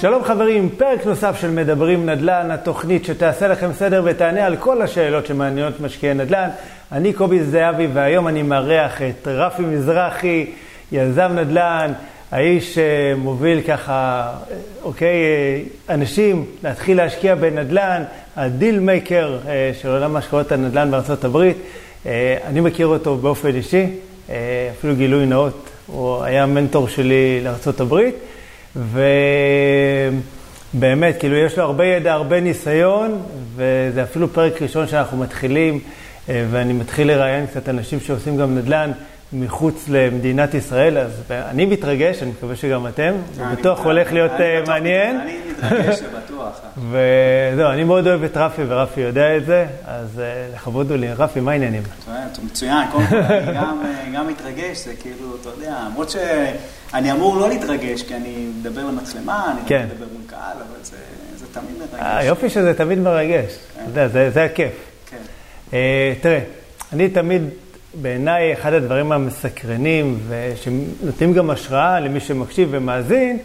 שלום חברים, פרק נוסף של מדברים נדל"ן, התוכנית שתעשה לכם סדר ותענה על כל השאלות שמעניינות משקיעי נדל"ן. אני קובי זהבי והיום אני מארח את רפי מזרחי, יזם נדל"ן, האיש שמוביל ככה, אוקיי, אנשים להתחיל להשקיע בנדל"ן, ה deal maker של עולם השקעות הנדל"ן בארצות הברית. אני מכיר אותו באופן אישי, אפילו גילוי נאות, הוא היה מנטור שלי לארצות הברית. ובאמת, כאילו, יש לו הרבה ידע, הרבה ניסיון, וזה אפילו פרק ראשון שאנחנו מתחילים, ואני מתחיל לראיין קצת אנשים שעושים גם נדל"ן מחוץ למדינת ישראל, אז אני מתרגש, אני מקווה שגם אתם, זה בטוח הולך להיות מעניין. אני מתרגש, בטוח. וזהו, אני מאוד אוהב את רפי, ורפי יודע את זה, אז לכבוד הוא לי. רפי, מה העניינים? מצוין, קודם כל, אני גם מתרגש, זה כאילו, אתה יודע, למרות שאני אמור לא להתרגש, כי אני מדבר למצלמה, אני כן. מדבר מול קהל, אבל זה תמיד מרגש. היופי שזה תמיד מרגש, אתה יודע, זה הכיף. כן. תראה, אני תמיד, בעיניי, אחד הדברים המסקרנים, ושנותנים גם השראה למי שמקשיב ומאזין,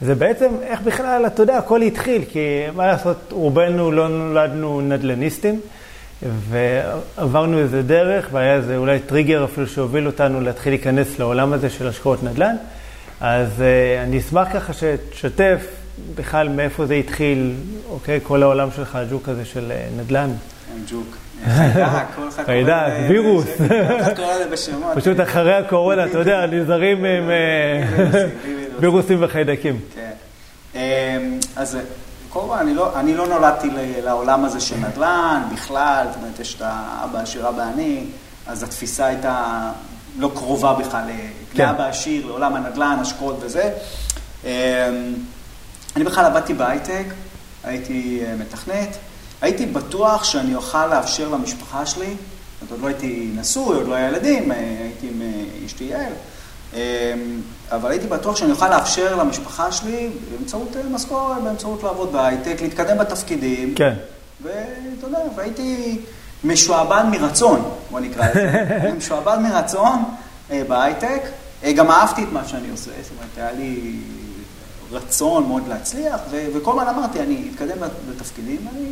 זה בעצם איך בכלל, אתה יודע, הכל התחיל, כי מה לעשות, רובנו לא נולדנו נדלניסטים, ועברנו איזה דרך, והיה איזה אולי טריגר אפילו שהוביל אותנו להתחיל להיכנס לעולם הזה של השקעות נדל"ן. אז אני אשמח ככה שתשתף בכלל מאיפה זה התחיל, אוקיי, כל העולם שלך, הג'וק הזה של נדל"ן. ג'וק. חיידק, חיידק, וירוס. פשוט אחרי הקורונה, אתה יודע, נזהרים עם וירוסים וחיידקים. כן. אז קודם כל, אני לא נולדתי לעולם הזה של נדל"ן בכלל, זאת אומרת, יש את האבא עשיר, אבא עני, אז התפיסה הייתה לא קרובה בכלל לאבא עשיר, לעולם הנדל"ן, השקעות וזה. אני בכלל עבדתי בהייטק, הייתי מתכנת. הייתי בטוח שאני אוכל לאפשר למשפחה שלי, עוד לא הייתי נשוי, עוד לא היה ילדים, הייתי עם אשתי יעל, אבל הייתי בטוח שאני אוכל לאפשר למשפחה שלי באמצעות משכורת, באמצעות לעבוד בהייטק, להתקדם בתפקידים. כן. ואתה יודע, והייתי משועבד מרצון, בוא נקרא לזה. משועבד מרצון בהייטק. גם אהבתי את מה שאני עושה, זאת אומרת, היה לי רצון מאוד להצליח, וכל הזמן אמרתי, אני אתקדם בתפקידים, אני...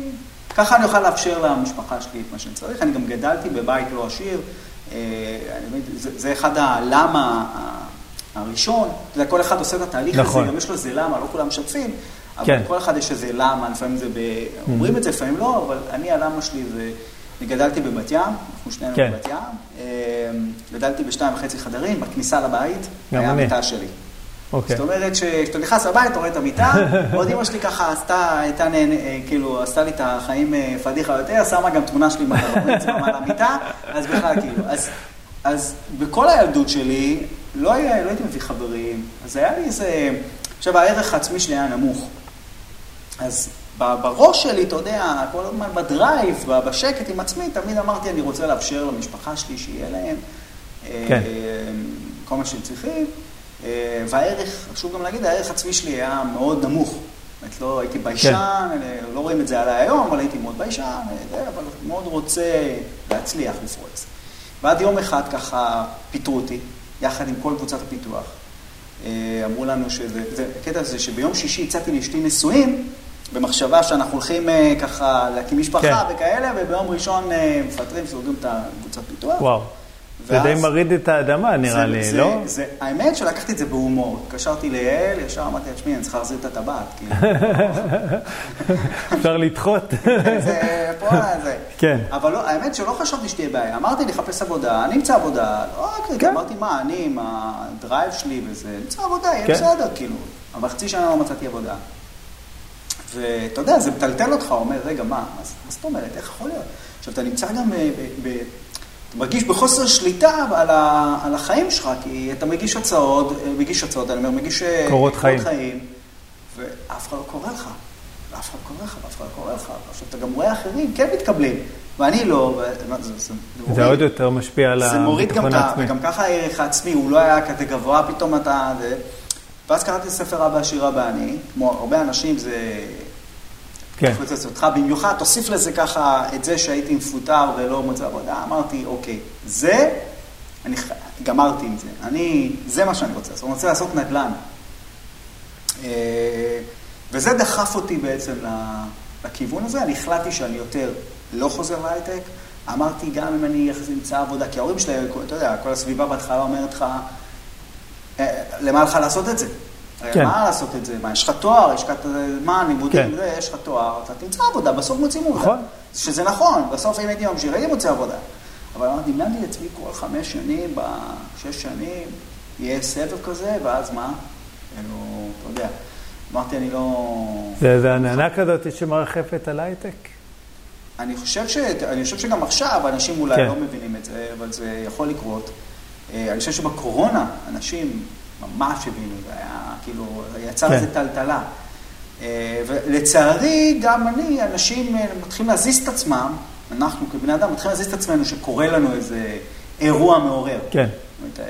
ככה אני אוכל לאפשר למשפחה שלי את מה שאני צריך. אני גם גדלתי בבית לא עשיר. זה אחד הלמה הראשון. אתה יודע, כל אחד עושה את התהליך נכון. הזה, גם יש לו איזה למה, לא כולם משתפים, אבל כן. כל אחד יש איזה למה, לפעמים זה ב... אומרים את זה, לפעמים לא, אבל אני, הלמה שלי זה... אני גדלתי בבת ים, אנחנו שנינו כן. בבת ים. גדלתי בשתיים וחצי חדרים, בכניסה לבית, היה. המיטה שלי. אוקיי. זאת אומרת שכשאתה נכנס לבית, אתה רואה את המיטה, ועוד אמא שלי ככה עשתה, הייתה נהנה, כאילו, עשתה לי את החיים פדיחה יותר, שמה גם תמונה שלי על המיטה, אז בכלל כאילו. אז, אז בכל הילדות שלי, לא, היה, לא הייתי מביא חברים, אז היה לי איזה... עכשיו, הערך העצמי שלי היה נמוך. אז בראש שלי, אתה יודע, כל הזמן ב drive, בשקט עם עצמי, תמיד אמרתי, אני רוצה לאפשר למשפחה שלי שיהיה להם כן. כל מה שהם צריכים. והערך, חשוב גם להגיד, הערך העצמי שלי היה מאוד נמוך. אומרת, לא הייתי ביישן, כן. לא רואים את זה עליי היום, אבל הייתי מאוד ביישן, אבל מאוד רוצה להצליח לפרוץ. ועד יום אחד ככה פיטרו אותי, יחד עם כל קבוצת הפיתוח. אמרו לנו שזה, זה הקטע הזה שביום שישי הצעתי לאשתי נישואים, במחשבה שאנחנו הולכים ככה להקים משפחה כן. וכאלה, וביום ראשון מפטרים, סוגרים את הקבוצת פיתוח. וואו. זה די מרעיד את האדמה, נראה לי, זה, לא? זה, האמת שלקחתי את זה בהומור. התקשרתי ליעל, ישר אמרתי, תשמעי, אני צריכה להחזיר את הטבעת. כאילו. אפשר לדחות. זה פה, זה. כן. אבל לא, האמת שלא חשבתי שתהיה בעיה. אמרתי לי, לחפש עבודה, אני אמצא עבודה. לא רק רגע, אמרתי, מה, אני עם הדרייב שלי וזה, נמצא עבודה, יהיה בסדר, כאילו. אבל חצי שנה לא מצאתי עבודה. ואתה יודע, זה מטלטל אותך, אומר, רגע, מה, מה זאת אומרת, איך יכול להיות? עכשיו, אתה נמצא גם ב... אתה מרגיש בחוסר שליטה על, ה, על החיים שלך, כי אתה מגיש הצעות, מגיש הצעות, אני אומר, מגיש קורות חיים. חיים, ואף אחד לא קורא לך, ואף אחד לא קורא לך, ואף אחד לא קורא לך. עכשיו, אתה גם רואה אחרים, כן מתקבלים, ואני לא. זה, זה, זה, עוד יותר משפיע על זה מוריד גם הביטחון. העצמי. וגם ככה הערך העצמי, הוא לא היה כזה גבוה, פתאום אתה... זה... ואז קראתי ספר אבא עשיר אבא אני, כמו הרבה אנשים, זה... כן. מפוצץ אותך, במיוחד תוסיף לזה ככה את זה שהייתי מפוטר ולא מוצא עבודה, אמרתי, אוקיי, זה, אני גמרתי עם זה, אני, זה מה שאני רוצה לעשות, אני רוצה לעשות נדל"ן. וזה דחף אותי בעצם לכיוון הזה. אני החלטתי שאני יותר לא חוזר להייטק. אמרתי, גם אם אני אמצא עבודה, כי ההורים שלי, אתה יודע, כל הסביבה בהתחלה אומרת לך, אה, למה לך לעשות את זה? כן. מה לעשות את זה? מה, יש לך תואר, יש לך מה, לימודים, כן. יש לך תואר, אתה תמצא עבודה, בסוף מוצאים עבודה. נכון. שזה נכון, בסוף אם הייתי ממשיך, הייתי מוצא עבודה. אבל אמרתי, דמיינתי לעצמי כל חמש שנים, בשש שנים, יהיה סבב כזה, ואז מה? כאילו, אתה יודע. אמרתי, אני לא... זה, זה עננה כזאת שמרחפת על הייטק? אני חושב, ש... אני חושב שגם עכשיו אנשים אולי כן. לא מבינים את זה, אבל זה יכול לקרות. אה, אני חושב שבקורונה אנשים ממש הבינו, זה היה כאילו, יצא לזה כן. טלטלה. אה, ולצערי, גם אני, אנשים אה, מתחילים להזיז את עצמם, אנחנו כבני אדם מתחילים להזיז את עצמנו שקורה לנו איזה אירוע מעורר. כן. זאת אומרת,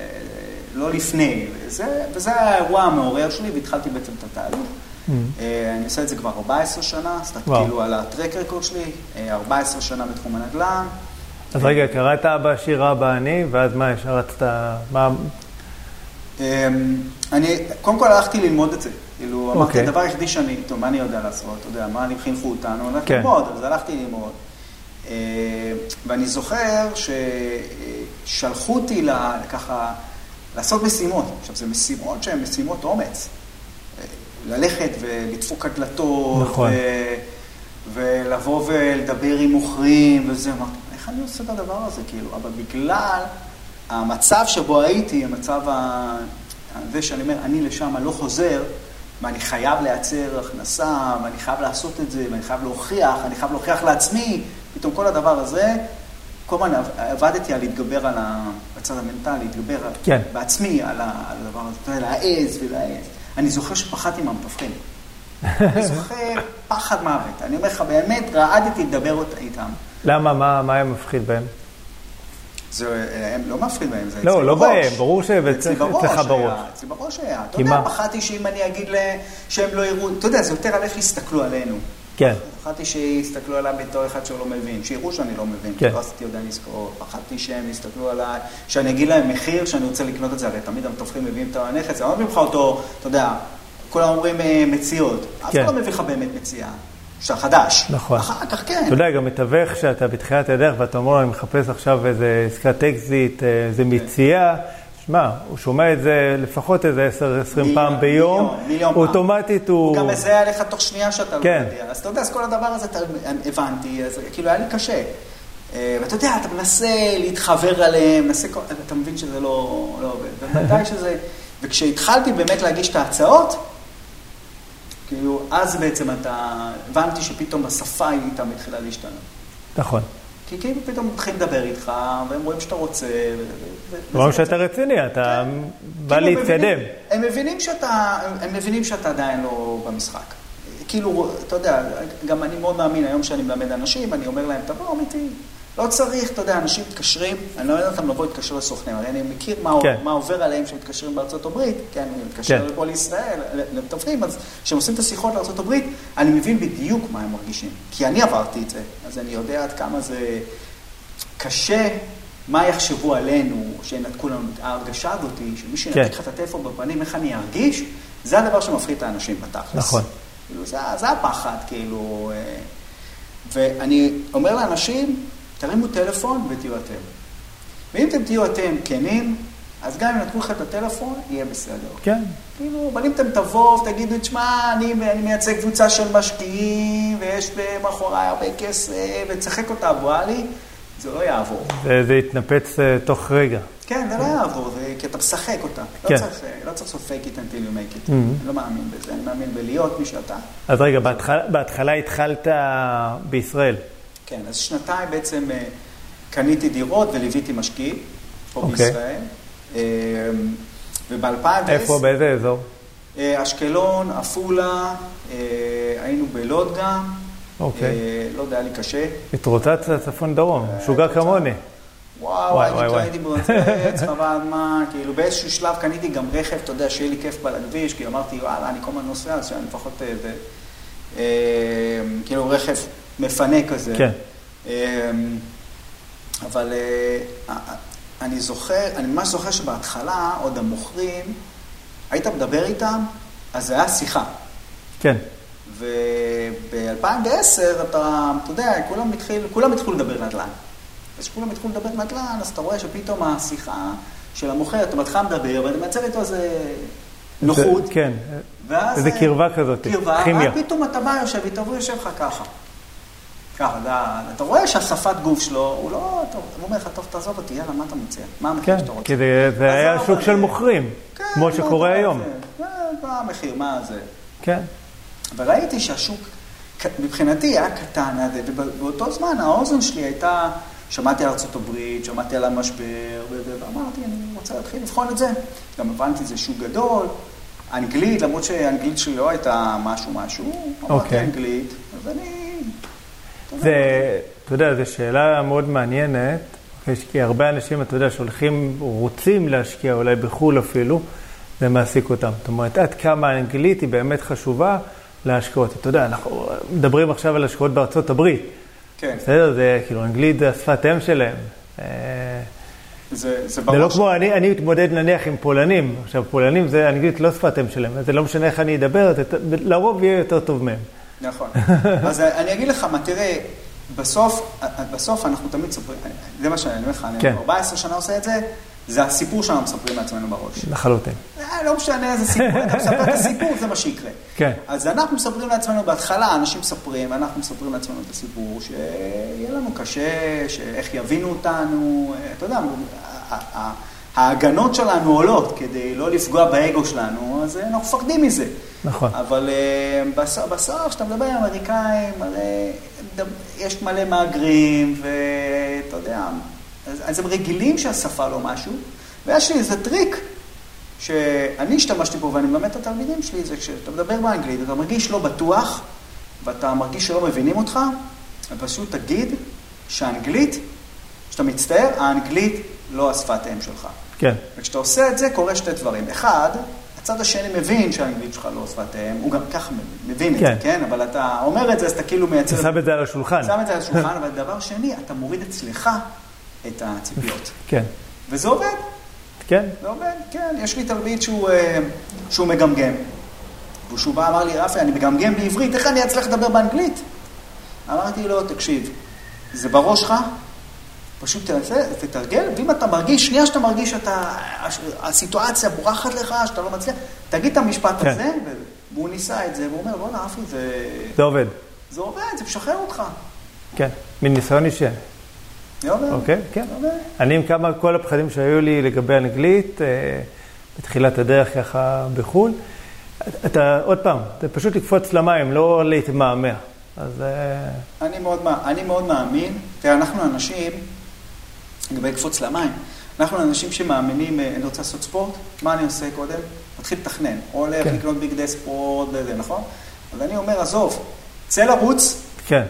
לא לפני, וזה, וזה האירוע המעורר שלי, והתחלתי בעצם את התהליך. Mm-hmm. אני עושה את זה כבר 14 שנה, אז כאילו על הטרק רקורד שלי, 14 שנה בתחום הנדל"ן. אז רגע, קראת בשירה באני, ואז מה, ישר רצת, מה... אמ, אני, קודם כל הלכתי ללמוד את זה. כאילו, אמרתי, אוקיי. הדבר היחידי שאני, טוב, מה אני יודע לעשות? אתה יודע, מה אני חינכו אותנו? הלכתי כן. ללמוד, אז הלכתי ללמוד. אמ, ואני זוכר ששלחו אותי ככה לעשות משימות. עכשיו, זה משימות שהן משימות אומץ. ללכת ולדפוק הדלתות, נכון. ו... ולבוא ולדבר עם מוכרים וזה, אמרתי, איך אני עושה את הדבר הזה, כאילו? אבל בגלל המצב שבו הייתי, המצב ה... זה שאני אומר, אני לשם לא חוזר, ואני חייב לייצר הכנסה, ואני חייב לעשות את זה, ואני חייב להוכיח, אני חייב להוכיח לעצמי, פתאום כל הדבר הזה, כל הזמן עבדתי על להתגבר על הצד המנטלי, להתגבר כן. בעצמי על הדבר הזה, להעז ולהעז. אני זוכר שפחדתי מהמתווכים. אני זוכר פחד מוות. אני אומר לך, באמת רעדתי לדבר איתם. למה? מה, מה היה מפחיד בהם? זה, הם לא מפחיד בהם, זה לא, אצלי לא בראש. לא, לא בהם, ברור שאצלך בראש. אצלי בראש היה. אתה יודע, פחדתי שאם אני אגיד להם שהם לא יראו, אתה יודע, זה יותר על איך יסתכלו עלינו. כן. פחדתי שיסתכלו עליי בתור אחד שהוא לא מבין, שיראו שאני לא מבין, כן. לא עשיתי עדיין עסקאות. פחדתי שהם יסתכלו עליי, שאני אגיד להם מחיר שאני רוצה לקנות את זה, הרי תמיד המתווכים מביאים את הנכס, אני לא מביא לך אותו, אתה יודע, כולם אומרים אה, מציאות. אף אחד כן. לא מביא לך באמת מציאה. שאתה חדש. נכון. אחר כך כן. אתה יודע, גם מתווך שאתה בתחילת הדרך ואתה אומר אני מחפש עכשיו איזה עסקת אקזיט, אה, איזה כן. מציאה. שמע, הוא שומע את זה לפחות איזה 10-20 פעם ביום, מיליון, מיליון. אוטומטית הוא... הוא גם מזהה עליך תוך שנייה שאתה לא כן. לא יודע. אז אתה יודע, אז כל הדבר הזה, הבנתי, אז כאילו היה לי קשה. אה, ואתה יודע, אתה מנסה להתחבר עליהם, מנסה, אתה מבין שזה לא, לא עובד. ומתי שזה... וכשהתחלתי באמת להגיש את ההצעות, כאילו, אז בעצם אתה, הבנתי שפתאום השפה איתם התחילה להשתנות. נכון. כי כאילו פתאום מתחילים לדבר איתך, והם רואים שאתה רוצה. רואים שאתה רציני, אתה כן. בא כאילו, להתקדם. הם מבינים שאתה, הם מבינים שאתה עדיין לא במשחק. כאילו, אתה יודע, גם אני מאוד מאמין, היום שאני מלמד אנשים, אני אומר להם, תבואו אמיתי. לא צריך, אתה יודע, אנשים מתקשרים, אני לא יודע אותם לבוא להתקשר לסוכנים, הרי אני מכיר מה, כן. מה עובר עליהם כשהם מתקשרים בארצות הברית, כן, אני מתקשר כן. לפה לישראל, למתווכים, אז כשהם עושים את השיחות לארצות הברית, אני מבין בדיוק מה הם מרגישים, כי אני עברתי את זה, אז אני יודע עד כמה זה קשה, מה יחשבו עלינו, שינתקו לנו, ההרגשה הזאת, שמי שינתק כן. לך את הטלפון בפנים, איך אני ארגיש, זה הדבר שמפחיד את האנשים בתכלס. נכון. כאילו, זה, זה הפחד, כאילו, אה, ואני אומר לאנשים, תרימו טלפון ותהיו אתם. ואם אתם תהיו אתם כנים, אז גם אם נתנו לכם את הטלפון, יהיה בסדר. כן. כאילו, אבל אם אתם תבואו ותגידו, תשמע, אני, אני מייצג קבוצה של משקיעים, ויש מאחוריי הרבה כסף, ותשחק אותה אבואלי, זה לא יעבור. זה, זה יתנפץ uh, תוך רגע. כן, זה לא יעבור, זה, כי אתה משחק אותה. לא כן. לא צריך, לא צריך לעשות fake it until you make it. Mm-hmm. אני לא מאמין בזה, אני מאמין בלהיות מי שאתה. אז רגע, בהתחלה, בהתחלה התחלת בישראל. כן, אז שנתיים בעצם אה, קניתי דירות וליוויתי משקיעים פה okay. אוקיי. בישראל. אה, וב-2010... איפה, באיזה אזור? אה, אשקלון, עפולה, היינו בלוד גם. אוקיי. לא יודע, היה לי קשה. התרוצצת צפון-דרום, משוגע כמוני. וואו, הייתי קניתי ברצץ, חבל מה, כאילו באיזשהו שלב קניתי גם רכב, אתה יודע, שיהיה לי כיף על הכביש, כי אמרתי, וואלה, אני כל הזמן נוסע, אז שאני לפחות, כאילו רכב מפנה כזה. כן. אמ, אבל אה, אני זוכר, אני ממש זוכר שבהתחלה, עוד המוכרים, היית מדבר איתם, אז זה היה שיחה. כן. וב-2010 אתה, אתה יודע, כולם התחילו, כולם התחילו לדבר נדל"ן. אז כשכולם התחילו לדבר נדל"ן, אז אתה רואה שפתאום השיחה של המוכר, אתה בהתחלה מדבר, ואתה מייצר איתו איזה נוחות. כן, ואז... איזה קרבה כזאת, כימיה. ואז פתאום אתה בא, יושב איתו, והוא יושב לך ככה. ככה, אתה, אתה רואה שהשפת גוף שלו, הוא לא, טוב, הוא אומר לך, טוב, תעזוב אותי, יאללה, מה אתה מציע? מה המחיר כן, שאתה רוצה? כי זה היה שוק של מוכרים, כן, כמו לא, שקורה אתה היום. זה, אה, מה המחיר, מה זה? כן, וראיתי שהשוק, מבחינתי היה קטן, ובאותו זמן האוזן שלי הייתה, שמעתי על ארה"ב, שמעתי על המשבר, ואמרתי, אני רוצה להתחיל לבחון את זה. גם הבנתי, זה שוק גדול, אנגלית, למרות שהאנגלית שלי לא הייתה משהו משהו, אמרתי אוקיי. אנגלית, אז אני... זה, אתה יודע, זו שאלה מאוד מעניינת, אוקיי, כי הרבה אנשים, אתה יודע, שהולכים, רוצים להשקיע אולי בחו"ל אפילו, זה מעסיק אותם. זאת אומרת, עד כמה האנגלית היא באמת חשובה להשקעות. אתה יודע, אנחנו מדברים עכשיו על השקעות בארצות הברית. כן, בסדר? זה כאילו, אנגלית זה השפת אם שלהם. אה, זה, זה זה. לא כמו, אני, אני מתמודד נניח עם פולנים. עכשיו, פולנים זה אנגלית לא שפת אם שלהם, אז זה לא משנה איך אני אדבר, זה, לרוב יהיה יותר טוב מהם. נכון. אז אני אגיד לך מה, תראה, בסוף, בסוף אנחנו תמיד מספרים, זה מה שאני אומר לך, אני כן. 14 שנה עושה את זה, זה הסיפור שאנחנו מספרים לעצמנו בראש. לחלוטין. אה, לא משנה איזה סיפור, אתה מספר את הסיפור, זה מה שיקרה. כן. אז אנחנו מספרים לעצמנו, בהתחלה אנשים מספרים, אנחנו מספרים לעצמנו את הסיפור, שיהיה לנו קשה, שאיך יבינו אותנו, אה, אתה יודע, ההגנות שלנו עולות כדי לא לפגוע באגו שלנו, אז אה, אנחנו מפחדים מזה. נכון. אבל אה, בסוף, בסוף, כשאתה מדבר עם אמריקאים, הרי יש מלא מהגרים, ואתה יודע, אז, אז הם רגילים שהשפה לא משהו, ויש לי איזה טריק שאני השתמשתי בו ואני מלמד את התלמידים שלי, זה כשאתה מדבר באנגלית, אתה מרגיש לא בטוח, ואתה מרגיש שלא מבינים אותך, פשוט תגיד שהאנגלית, כשאתה מצטער, האנגלית לא השפת אם שלך. כן. וכשאתה עושה את זה, קורה שתי דברים. אחד, הצד השני מבין שהאנגלית שלך לא שפת אם, הוא גם ככה מבין את כן. זה, כן? אבל אתה אומר את זה, אז אתה כאילו מייצר... אתה שם את זה על השולחן. שם את זה על השולחן, אבל דבר שני, אתה מוריד אצלך את הציפיות. כן. וזה עובד, כן. זה עובד, כן. יש לי תלמיד שהוא, אה, שהוא מגמגם. וכשהוא בא, אמר לי, רפי, אני מגמגם בעברית, איך אני אצליח לדבר באנגלית? אמרתי לו, תקשיב, זה בראש שלך, פשוט תעשה, תתרגל, ואם אתה מרגיש, שנייה שאתה מרגיש שאתה, הסיטואציה בורחת לך, שאתה לא מצליח, תגיד את המשפט כן. הזה, והוא ניסה את זה, והוא אומר, בוא'נה, רפי, זה, זה עובד. זה עובד, זה משחרר אותך. כן. מניסיון אישי. זה עובד. אוקיי, כן. עובד. אני עם כמה, כל הפחדים שהיו לי לגבי אנגלית, אה, בתחילת הדרך ככה בחו"ל, אתה, עוד פעם, זה פשוט לקפוץ למים, לא להתמהמה. אז אה, אני מאוד, מא- אני מאוד מאמין, תראה, אנחנו אנשים, לגבי קפוץ למים, אנחנו אנשים שמאמינים, אה, אני רוצה לעשות ספורט, מה אני עושה קודם? מתחיל לתכנן, או הולך כן. לקנות בגדי ספורט וזה, נכון? אז אני אומר, עזוב, צא לרוץ, כן,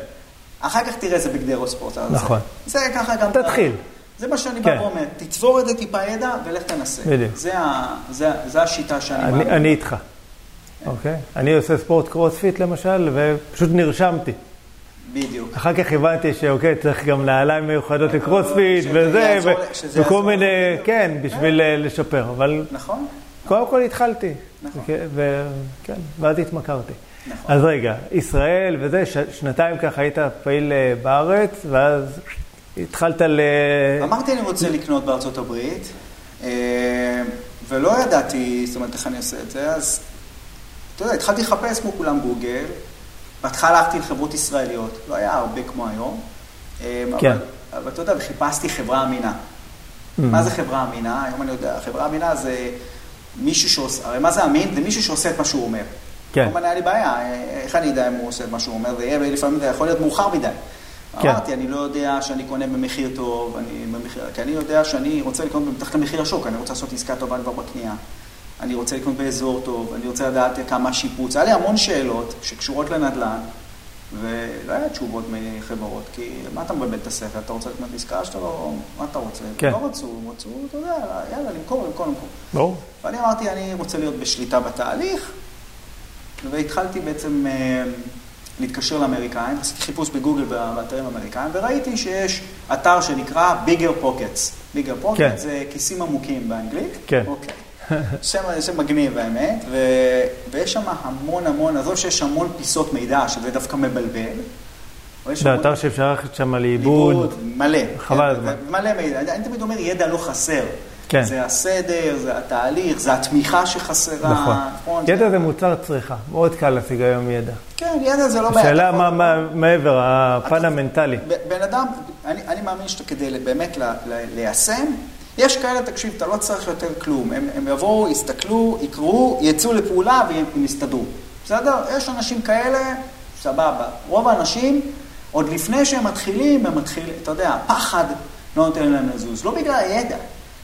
אחר כך תראה איזה בגדי ראש ספורט. נכון. זה ככה גם... תתחיל. זה מה שאני כן. בא ואומר, תצבור את זה טיפה ידע ולך תנסה. בדיוק. זה, ה, זה, זה השיטה שאני אני, מאמין. אני איתך. אוקיי? אני עושה ספורט קרוספיט למשל, ופשוט נרשמתי. בדיוק. אחר כך הבנתי שאוקיי, צריך גם נעליים מיוחדות לקרוספיט וזה, וכל. מיני, כן, בשביל אה, לשפר. אבל נכון? קודם כל התחלתי. נכון. וכן, ואז התמכרתי. נכון. אז רגע, ישראל וזה, שנתיים ככה היית פעיל אה, בארץ, ואז התחלת ל... אמרתי אני רוצה לקנות בארצות הברית, אה, ולא ידעתי, זאת אומרת, איך אני עושה את זה, אז אתה יודע, התחלתי לחפש כמו כולם גוגל, בהתחלה הלכתי לחברות ישראליות, לא היה הרבה כמו היום, אה, כן. אבל, אבל אתה יודע, וחיפשתי חברה אמינה. Mm. מה זה חברה אמינה? היום אני יודע, חברה אמינה זה מישהו שעושה, הרי מה זה אמין? זה מישהו שעושה את מה שהוא אומר. כן. כמובן היה לי בעיה, אה, איך אני יודע אם הוא עושה את מה שהוא אומר, ויהיה לפעמים זה יכול להיות מאוחר מדי. כן. אמרתי, אני לא יודע שאני קונה במחיר טוב, אני במחיר, כי אני יודע שאני רוצה לקנות מתחת למחיר השוק, אני רוצה לעשות עסקה טובה כבר בקנייה. אני רוצה לקנות באזור טוב, אני רוצה לדעת כמה שיפוץ. היה לי המון שאלות שקשורות לנדל"ן, ולא היה תשובות מחברות, כי מה אתה מבלבל את השכל? אתה רוצה לקנות עסקה שאתה לא... מה אתה רוצה? כן. לא רצו, רצו, אתה יודע, יאללה, למכור, למכור, למכור. ברור. ואני אמרתי, אני רוצה להיות בשליטה בתהליך, והתחלתי בעצם אה, להתקשר לאמריקאים, עשיתי חיפוש בגוגל באתרים אמריקאים, וראיתי שיש אתר שנקרא Bigger Pockets. Bigger Pockets כן. זה כיסים עמוקים באנגלית. כן. אוקיי. שם, שם מגניב האמת, ו, ויש שם המון המון, עזוב שיש המון פיסות מידע, שזה דווקא מבלבל. זה אתר שאפשר ללכת שם לאיבוד. מלא. חבל כן, הזמן. מלא מידע. אני תמיד אומר, ידע לא חסר. כן. זה הסדר, זה התהליך, זה התמיכה שחסרה. נכון. ידע זה מוצר צריכה, מאוד קל להשיג היום ידע. כן, ידע זה לא בעיה. השאלה מה מה מעבר, הפן המנטלי. בן אדם, אני, אני מאמין שאתה כדי באמת ל- ל- ליישם, יש כאלה, תקשיב, אתה לא צריך יותר כלום. הם, הם יבואו, יסתכלו, יקראו, יצאו לפעולה והם יסתדרו. בסדר? יש אנשים כאלה, סבבה. רוב האנשים, עוד לפני שהם מתחילים, הם מתחילים, אתה יודע, הפחד לא נותן להם לזוז. לא בגלל הידע.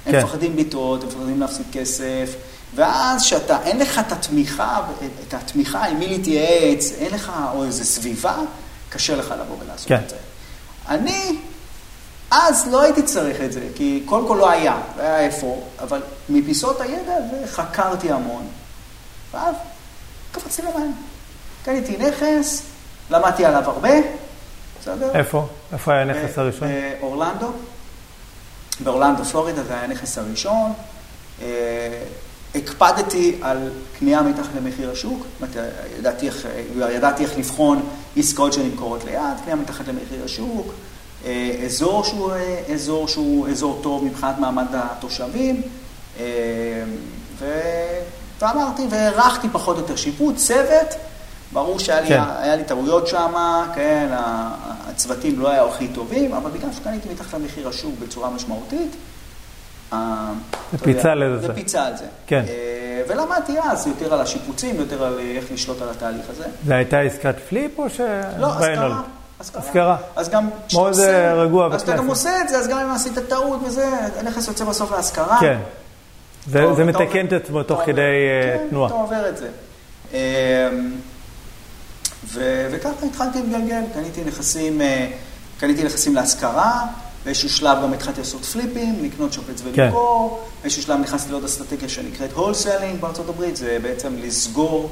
הם כן. מפחדים לטעות, הם מפחדים להפסיד כסף, ואז שאתה, אין לך את התמיכה, את התמיכה עם מי להתייעץ, אין לך, או איזו סביבה, קשה לך לבוא ולעשות כן. את זה. אני, אז לא הייתי צריך את זה, כי קודם כל לא היה, לא היה איפה, אבל מפיסות הידע הזה חקרתי המון, ואז קפצתי למים. קניתי נכס, למדתי עליו הרבה, בסדר? איפה? איפה היה הנכס הראשון? באורלנדו. באורלנדו, פלורידה, זה היה הנכס הראשון. אה, הקפדתי על קנייה מתחת למחיר השוק, ידעתי איך, ידעתי איך לבחון עסקאות שנמכורות ליד, קנייה מתחת למחיר השוק, אזור שהוא אה, אזור שהוא אזור טוב מבחינת מעמד התושבים, אה, ו... ואמרתי, והערכתי פחות או יותר שיפוט, צוות, ברור שהיה לי, כן. היה לי טעויות שם, כן, הצוותים לא היו הכי טובים, אבל בגלל שקניתי מתחת למחיר השוק בצורה משמעותית, זה פיצה לזה. זה פיצה על זה. כן. אה, ולמדתי אז יותר על השיפוצים, יותר על איך לשלוט על התהליך הזה. זה הייתה עסקת flip או ש... לא? השכרה. השכרה. אז גם מאוד, אה, רגוע אז אתה גם. עושה את זה, אז גם אם עשית טעות וזה, הנכס יוצא בסוף להשכרה. כן. זה מתקן את עצמו תוך כדי אה, כן, תנועה. אתה עובר את זה. אמ, וככה התחלתי להתגלגל, קניתי נכסים, אה, קניתי נכסים להשכרה, באיזשהו שלב גם התחלתי לעשות פליפים, לקנות לשפץ כן. ולמכור, באיזשהו שלב נכנסתי לעוד אסטרטגיה שנקראת wholesaling בארצות הברית, זה בעצם לסגור,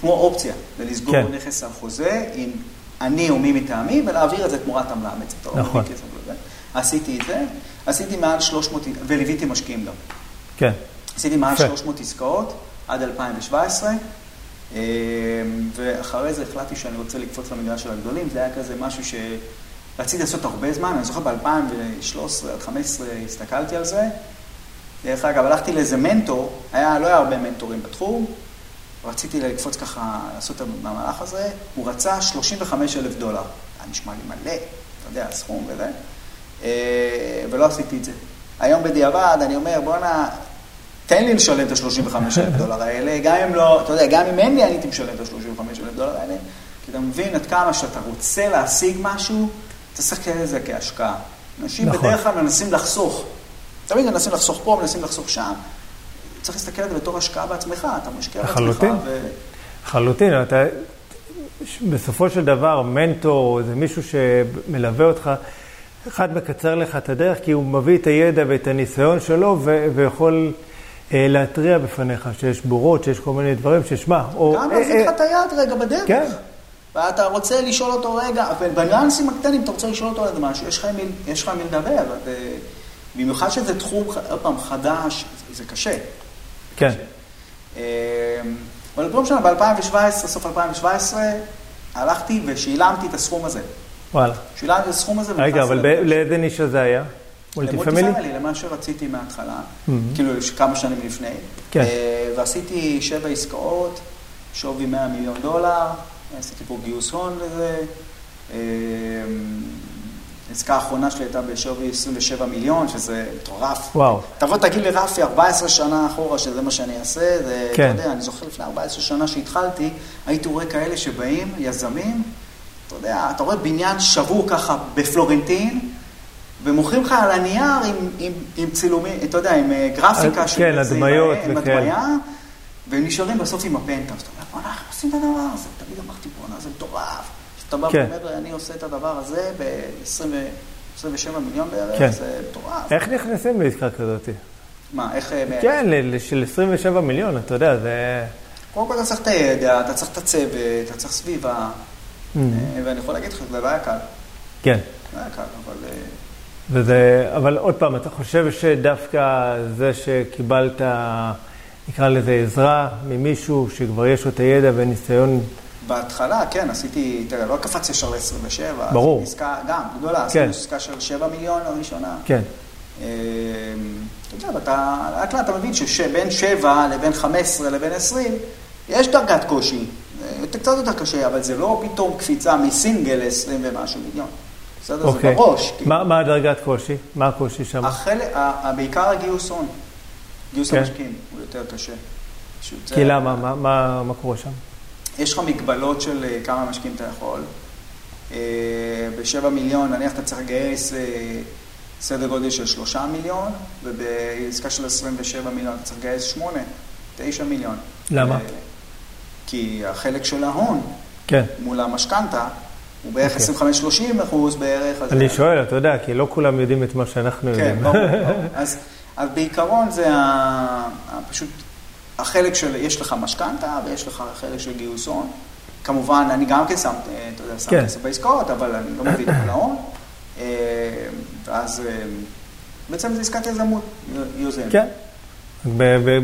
כמו אופציה, זה לסגור כן. נכס על חוזה עם אני או מי מטעמי, ולהעביר את זה תמורת עמלה בעצם. לא נכון. עשיתי את זה, עשיתי מעל 300, וליוויתי משקיעים גם. כן. עשיתי מעל יפה. 300 עסקאות עד 2017, אה, ואחרי זה החלטתי שאני רוצה לקפוץ למגרש של הגדולים. זה היה כזה משהו שרציתי לעשות הרבה זמן, אני זוכר ב-2013 עד 2015 הסתכלתי על זה. דרך אגב, הלכתי לאיזה מנטור, היה, לא היה הרבה מנטורים בתחום, רציתי לקפוץ ככה, לעשות את המהלך הזה, הוא רצה 35 אלף דולר. היה נשמע לי מלא, אתה יודע, סכום וזה, אה, ולא עשיתי את זה. היום בדיעבד, אני אומר, בואנה, תן לי לשלם את ה-35 אלף דולר האלה, גם אם לא, אתה יודע, גם אם אין לי, אני הייתי משלם את ה-35 אלף דולר האלה, כי אתה מבין עד כמה שאתה רוצה להשיג משהו, אתה צריך לקרוא לזה כהשקעה. אנשים נכון. בדרך כלל מנסים לחסוך. תמיד מנסים לחסוך פה, מנסים לחסוך שם. צריך להסתכל על זה בתור השקעה בעצמך, אתה משקיע בעצמך. לחלוטין. ו... לחלוטין, אתה, בסופו של דבר, מנטור, זה מישהו שמלווה אותך, אחד מקצר לך את הדרך, כי הוא מביא את הידע ואת הניסיון שלו, ו- ויכול אה, להתריע בפניך שיש בורות, שיש כל מיני דברים, ששמע, או... גם אה, להחזיק אה, לך את היד רגע בדרך. כן. ואתה רוצה לשאול אותו רגע, בניואנסים הקטנים אתה רוצה לשאול אותו על משהו, יש לך עם מי- לדבר. במיוחד שזה תחום, עוד פעם, חדש, זה קשה. כן, אמ, אבל לא משנה, ב-2017, סוף 2017, הלכתי ושילמתי את הסכום הזה. וואלה. שילמתי את הסכום הזה רגע, אבל. לאיזה נישה זה היה? multi family? ל multi family, למה שרציתי מההתחלה, Mhm. כאילו כמה שנים לפני. כן. אה, ועשיתי שבע עסקאות, שווי 100 מיליון דולר, עשיתי פה גיוס הון לזה. אה, העסקה האחרונה שלי הייתה בשווי 27 מיליון, שזה מטורף. וואו. תבוא תגיד לרפי 14 שנה אחורה שזה מה שאני אעשה, זה, כן. אתה יודע, אני זוכר לפני 14 שנה שהתחלתי, הייתי רואה כאלה שבאים, יזמים, אתה יודע, אתה רואה בניין שבור ככה בפלורנטין, ומוכרים לך על הנייר עם, עם, עם צילומים, אתה יודע, עם אה, גרפיקה כן, של איזה- הדמיות עם וכאלה. הדמיה, והם נשארים בסוף עם הפנטהאוס. אתה אומר, בוא'נה, איך עושים את הדבר הזה? תמיד אמרתי, בוא'נה, זה מטורף. כשאתה בא כן. ואומר, אני עושה את הדבר הזה ב-27 מיליון בערך, כן. זה מטורף. איך נכנסים לעסקה כזאת? מה, איך... אה, כן, של 27 מיליון, אתה יודע, זה... קודם כל אתה צריך את הידע, אתה צריך את הצוות, אתה צריך סביבה, Mhm. אה, ואני יכול להגיד לך, זה לא היה קל. כן. לא היה קל, אבל... אה, וזה, אבל עוד פעם, אתה חושב שדווקא זה שקיבלת, נקרא לזה עזרה ממישהו שכבר יש לו את הידע וניסיון... בהתחלה, כן, עשיתי, תראה, לא קפץ ישר ל-27. ברור. עסקה, גם, גדולה, כן. עשינו עסקה של 7 מיליון הראשונה. כן, אה, אתה יודע, ואתה, לאט לאט אתה מבין שבין 7 לבין 15 לבין 20, יש דרגת קושי. זה קצת יותר קשה, אבל זה לא פתאום קפיצה מסינגל ל-20 ומשהו מיליון. בסדר? זה אוקיי. בראש. כאילו. מה, מה הדרגת קושי? מה הקושי שם? החלק, בעיקר הגיוס הון. גיוס כן. המשקיעים הוא יותר קשה. כי למה? מה, מה, מה קורה שם? יש לך מגבלות של אה, כמה משקיעים אתה יכול. אה, ב-7 מיליון, נניח אתה צריך לגייס אה, סדר גודל של 3 מיליון, ובעסקה של 27 מיליון אתה צריך לגייס 8, 9 מיליון. למה? כי החלק של ההון כן. מול המשכנתה הוא בערך אוקיי. 25-30 אחוז בערך. אני שואל, אתה יודע, כי לא כולם יודעים את מה שאנחנו כן, יודעים. ברור. ברור. אז, אז בעיקרון זה ה, פשוט החלק של, יש לך משכנתה ויש לך חלק של גיוס הון. כמובן, אני גם כן שם, אה, אתה יודע, שם כן. כסף בעסקאות, אבל אני לא מבין על ההון. אה, ואז אה, בעצם זה עסקת יזמות יוזמת. כן.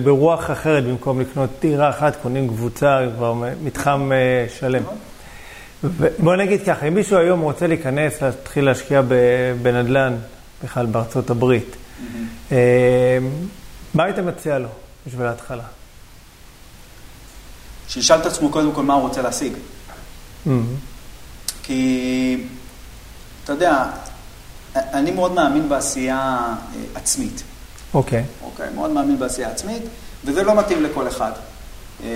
ברוח אחרת, במקום לקנות דירה אחת, קונים קבוצה, כבר מתחם שלם. נכון? בוא נגיד ככה, אם מישהו היום רוצה להיכנס, להתחיל להשקיע בנדל"ן, בכלל בארצות הברית, מה היית מציע לו בשביל ההתחלה? שישאל את עצמו קודם כל מה הוא רוצה להשיג. כי, אתה יודע, אני מאוד מאמין בעשייה אה, עצמית. אוקיי, אוקיי, מאוד מאמין בעשייה עצמית, וזה לא מתאים לכל אחד. אה,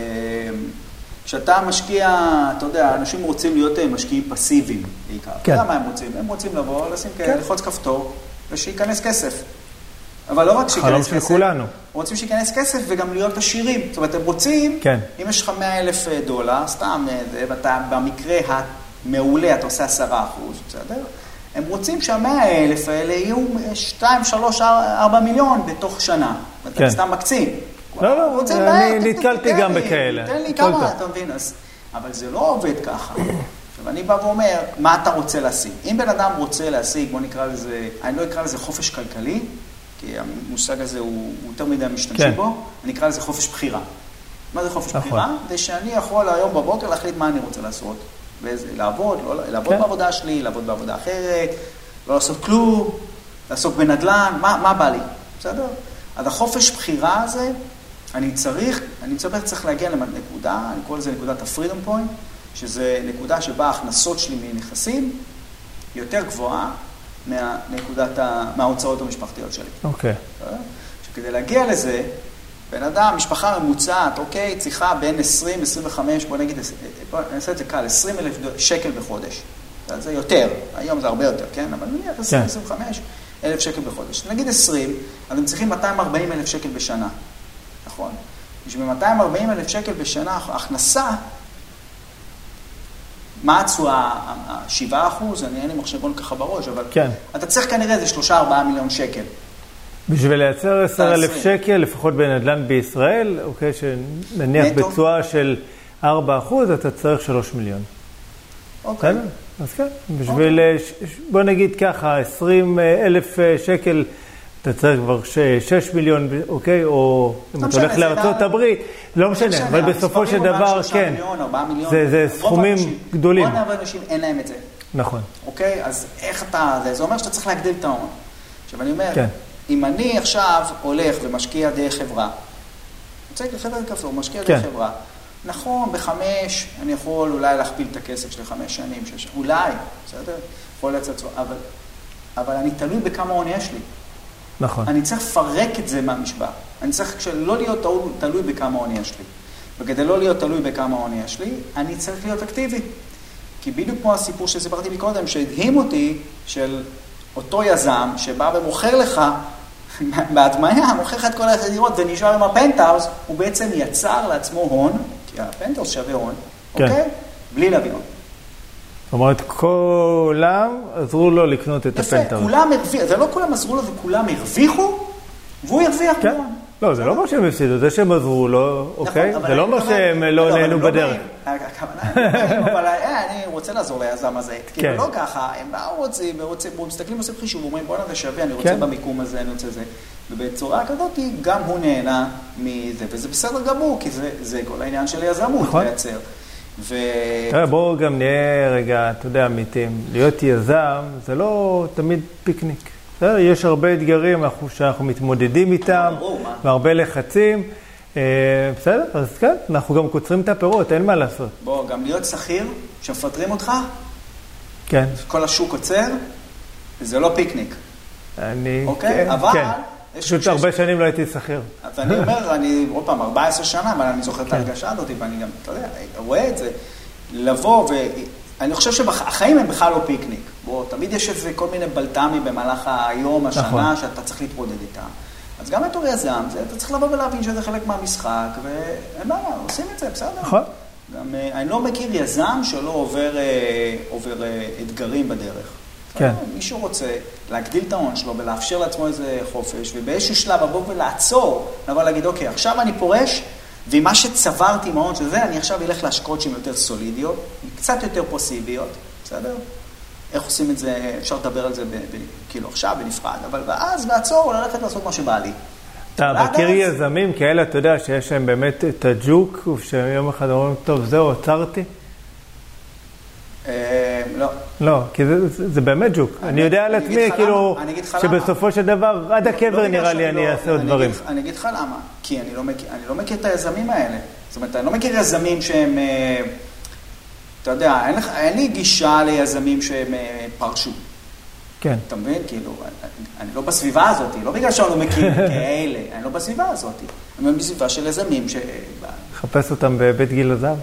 כשאתה משקיע, אתה יודע, אנשים רוצים להיות אה, משקיעים פסיביים בעיקר. כן. אתה יודע מה הם רוצים? הם רוצים לבוא, לשים, כן. כן. ללחוץ כפתור, ושייכנס כסף. אבל לא רק שייכנס חלום כסף, של כולנו. רוצים שייכנס כסף וגם להיות עשירים. זאת אומרת, הם רוצים, כן. אם יש לך 100 אלף דולר, סתם, אה, ואתה במקרה המעולה, אתה עושה 10 אחוז, בסדר? הם רוצים שהמאה אלף האלה יהיו 2, 3, 4 מיליון בתוך שנה. ואתה כן. סתם מקצין. לא, לא, רוצים, אני "אה, נתקלתי גם בכאלה. תן לי כמה. אתה מבין? אז, אבל זה לא עובד ככה. עכשיו, אני בא ואומר, מה אתה רוצה להשיג? אם בן אדם רוצה להשיג, בוא נקרא לזה, אני לא אקרא לזה חופש כלכלי, כי המושג הזה הוא, הוא יותר מדי משתמשים כן. בו, אני אקרא לזה חופש בחירה. מה זה חופש נכון. בחירה? זה שאני יכול היום בבוקר להחליט מה אני רוצה לעשות. באיזה, לעבוד, לא, לעבוד כן. בעבודה שלי, לעבוד בעבודה אחרת, לא לעשות כלום, לעסוק בנדל"ן, מה, מה בא לי, בסדר? אז החופש בחירה הזה, אני צריך, אני מצפה צריך להגיע לנקודה, אני קורא לזה נקודת ה-freedom point, שזה נקודה שבה ההכנסות שלי מנכסים יותר גבוהה מהנקודת ה, מההוצאות המשפחתיות שלי. אוקיי. בסדר? שכדי להגיע לזה, בן אדם, משפחה ממוצעת, אוקיי, צריכה בין 20, 25, בוא נגיד, בוא נעשה את זה קל, 20 אלף שקל בחודש. זה יותר, היום זה הרבה יותר, כן? אבל נניח 20, כן. 25 אלף שקל בחודש. נגיד 20, אז הם צריכים 240 אלף שקל בשנה, נכון? בשביל 240 אלף שקל בשנה, הכנסה, מה התשואה? 7 אחוז? אני אין לי מחשבון ככה בראש, אבל... כן. אתה צריך כנראה איזה 3-4 מיליון שקל. בשביל לייצר 10,000 20. שקל, לפחות בנדל"ן בישראל, אוקיי, שנניח? בתשואה של 4 אחוז, אתה צריך 3 מיליון. אוקיי. אז כן, בשביל, אה, ש- ש- בוא נגיד ככה, 20 אלף אה, שקל, אתה צריך כבר 6 מיליון, אוקיי? או אם לא אתה הולך זה לארצות לא- הברית, לא משנה, אבל בסופו של דבר, כן. מיליון, 4 מיליון. זה- סכומים גדולים. רוב האנשים אין להם את זה, נכון. אוקיי? אז איך אתה... זה, זה אומר שאתה צריך להגדיל את ההון. עכשיו, אני אומר, כן. אם אני עכשיו הולך ומשקיע דרך חברה, רוצה לחבר כפתור, משקיע כן. דרך חברה, נכון, בחמש אני יכול אולי להכפיל את הכסף שלי חמש שנים, שש, אולי, בסדר? יכול צורה, אבל, אבל אני תלוי בכמה הון יש לי. נכון. אני צריך לפרק את זה מהמשוואה. אני צריך לא להיות תלוי, בכמה הון יש לי. וכדי לא להיות תלוי בכמה הון יש לי, אני צריך להיות אקטיבי. כי בדיוק כמו הסיפור שסיפרתי מקודם, שהדהים אותי, של אותו יזם שבא ומוכר לך, בהדמיה, מוכר לך את כל הדירות ונשאר עם הפנטהאוז, הוא בעצם יצר לעצמו הון, כי הפנטהאוז שווה הון, כן. אוקיי? בלי להביא הון. זאת אומרת, כולם עזרו לו לקנות את יפה, הפנטהאוז. כולם הרוויחו, זה לא כולם עזרו לו וכולם הרוויחו, והוא הרוויח כן. כמובן. לא, זה לא אומר שהם הפסידו, זה שהם עזרו לו, אוקיי? נכון, אבל זה לא אומר שהם לא אבל נהנו הם לא בדרך. הם לא אבל אה, אני רוצה לעזור ליזם הזה. כאילו, כן. לא ככה, הם רוצים, רוצים, מסתכלים, עושים חישוב, אומרים, בואנה, זה שווה, אני רוצה כן. במיקום הזה, אני רוצה זה. ובצורה כזאת, גם הוא נהנה מזה, וזה בסדר גמור, כי זה- זה כל העניין של יזמות, נכון. לייצר. ו... תראה, בואו גם נהיה רגע, אתה יודע, אמיתיים. להיות יזם זה לא תמיד פיקניק. בסדר? יש הרבה אתגרים אנחנו- שאנחנו מתמודדים איתם? והרבה לחצים. אה, בסדר, אז כן, אנחנו גם קוצרים את הפירות, אין מה לעשות. בוא, גם להיות שכיר, שמפטרים אותך, כן, כל השוק עוצר, זה לא פיקניק. אני... אוקיי? כן, אבל כן. פשוט הרבה שנים לא הייתי שכיר. אז אני אומר, אני עוד פעם, 14 שנה, אבל אני זוכר את כן. ההרגשה הזאת, ואני גם, אתה יודע, רואה את זה. לבוא, ואני חושב שהחיים הם בכלל לא פיקניק. בוא, תמיד יש איזה כל מיני בלת"מים במהלך היום, השנה, נכון. שאתה צריך להתמודד איתם. אז גם בתור יזם, זה, אתה צריך לבוא ולהבין שזה חלק מהמשחק, ואין בעיה, עושים את זה, בסדר. נכון. גם, אה, אני לא מכיר יזם שלא עובר, אה, עובר אה, אתגרים בדרך. כן. מישהו רוצה להגדיל את ההון שלו ולאפשר לעצמו איזה חופש, ובאיזשהו שלב לבוא ולעצור, לבוא להגיד, אוקיי, עכשיו אני פורש, ועם מה שצברתי עם ההון של זה, אני עכשיו אלך להשקעות שהן יותר סולידיות, קצת יותר פוסיביות, בסדר? איך עושים את זה, אפשר לדבר על זה ב, ב, כאילו עכשיו, בנפרד, אבל ואז לעצור, ללכת לעשות מה שבא לי. אתה מכיר אז- יזמים כאלה, אתה יודע, שיש להם באמת את הג'וק, שיום אחד אומרים, טוב, זהו, עצרתי? לא. לא, כי זה, זה, זה באמת ג'וק. אני יודע על אני עצמי, כאילו, אני. שבסופו של דבר, עד לא הקבר בגלל נראה לי אני לא- אעשה עוד אני דברים. אני אגיד לך למה. כי אני לא מכיר, אני לא מכיר את היזמים האלה. זאת אומרת, אני לא מכיר יזמים שהם, אה, אתה יודע, אין, אין לי גישה ליזמים שהם אה, פרשו. כן. אתה מבין? כאילו, אני, אני לא בסביבה הזאת, לא בגלל שאני לא מכיר כאלה, אני לא בסביבה הזאת. אני בסביבה של יזמים ש... חפש אותם בבית גיל הזהב.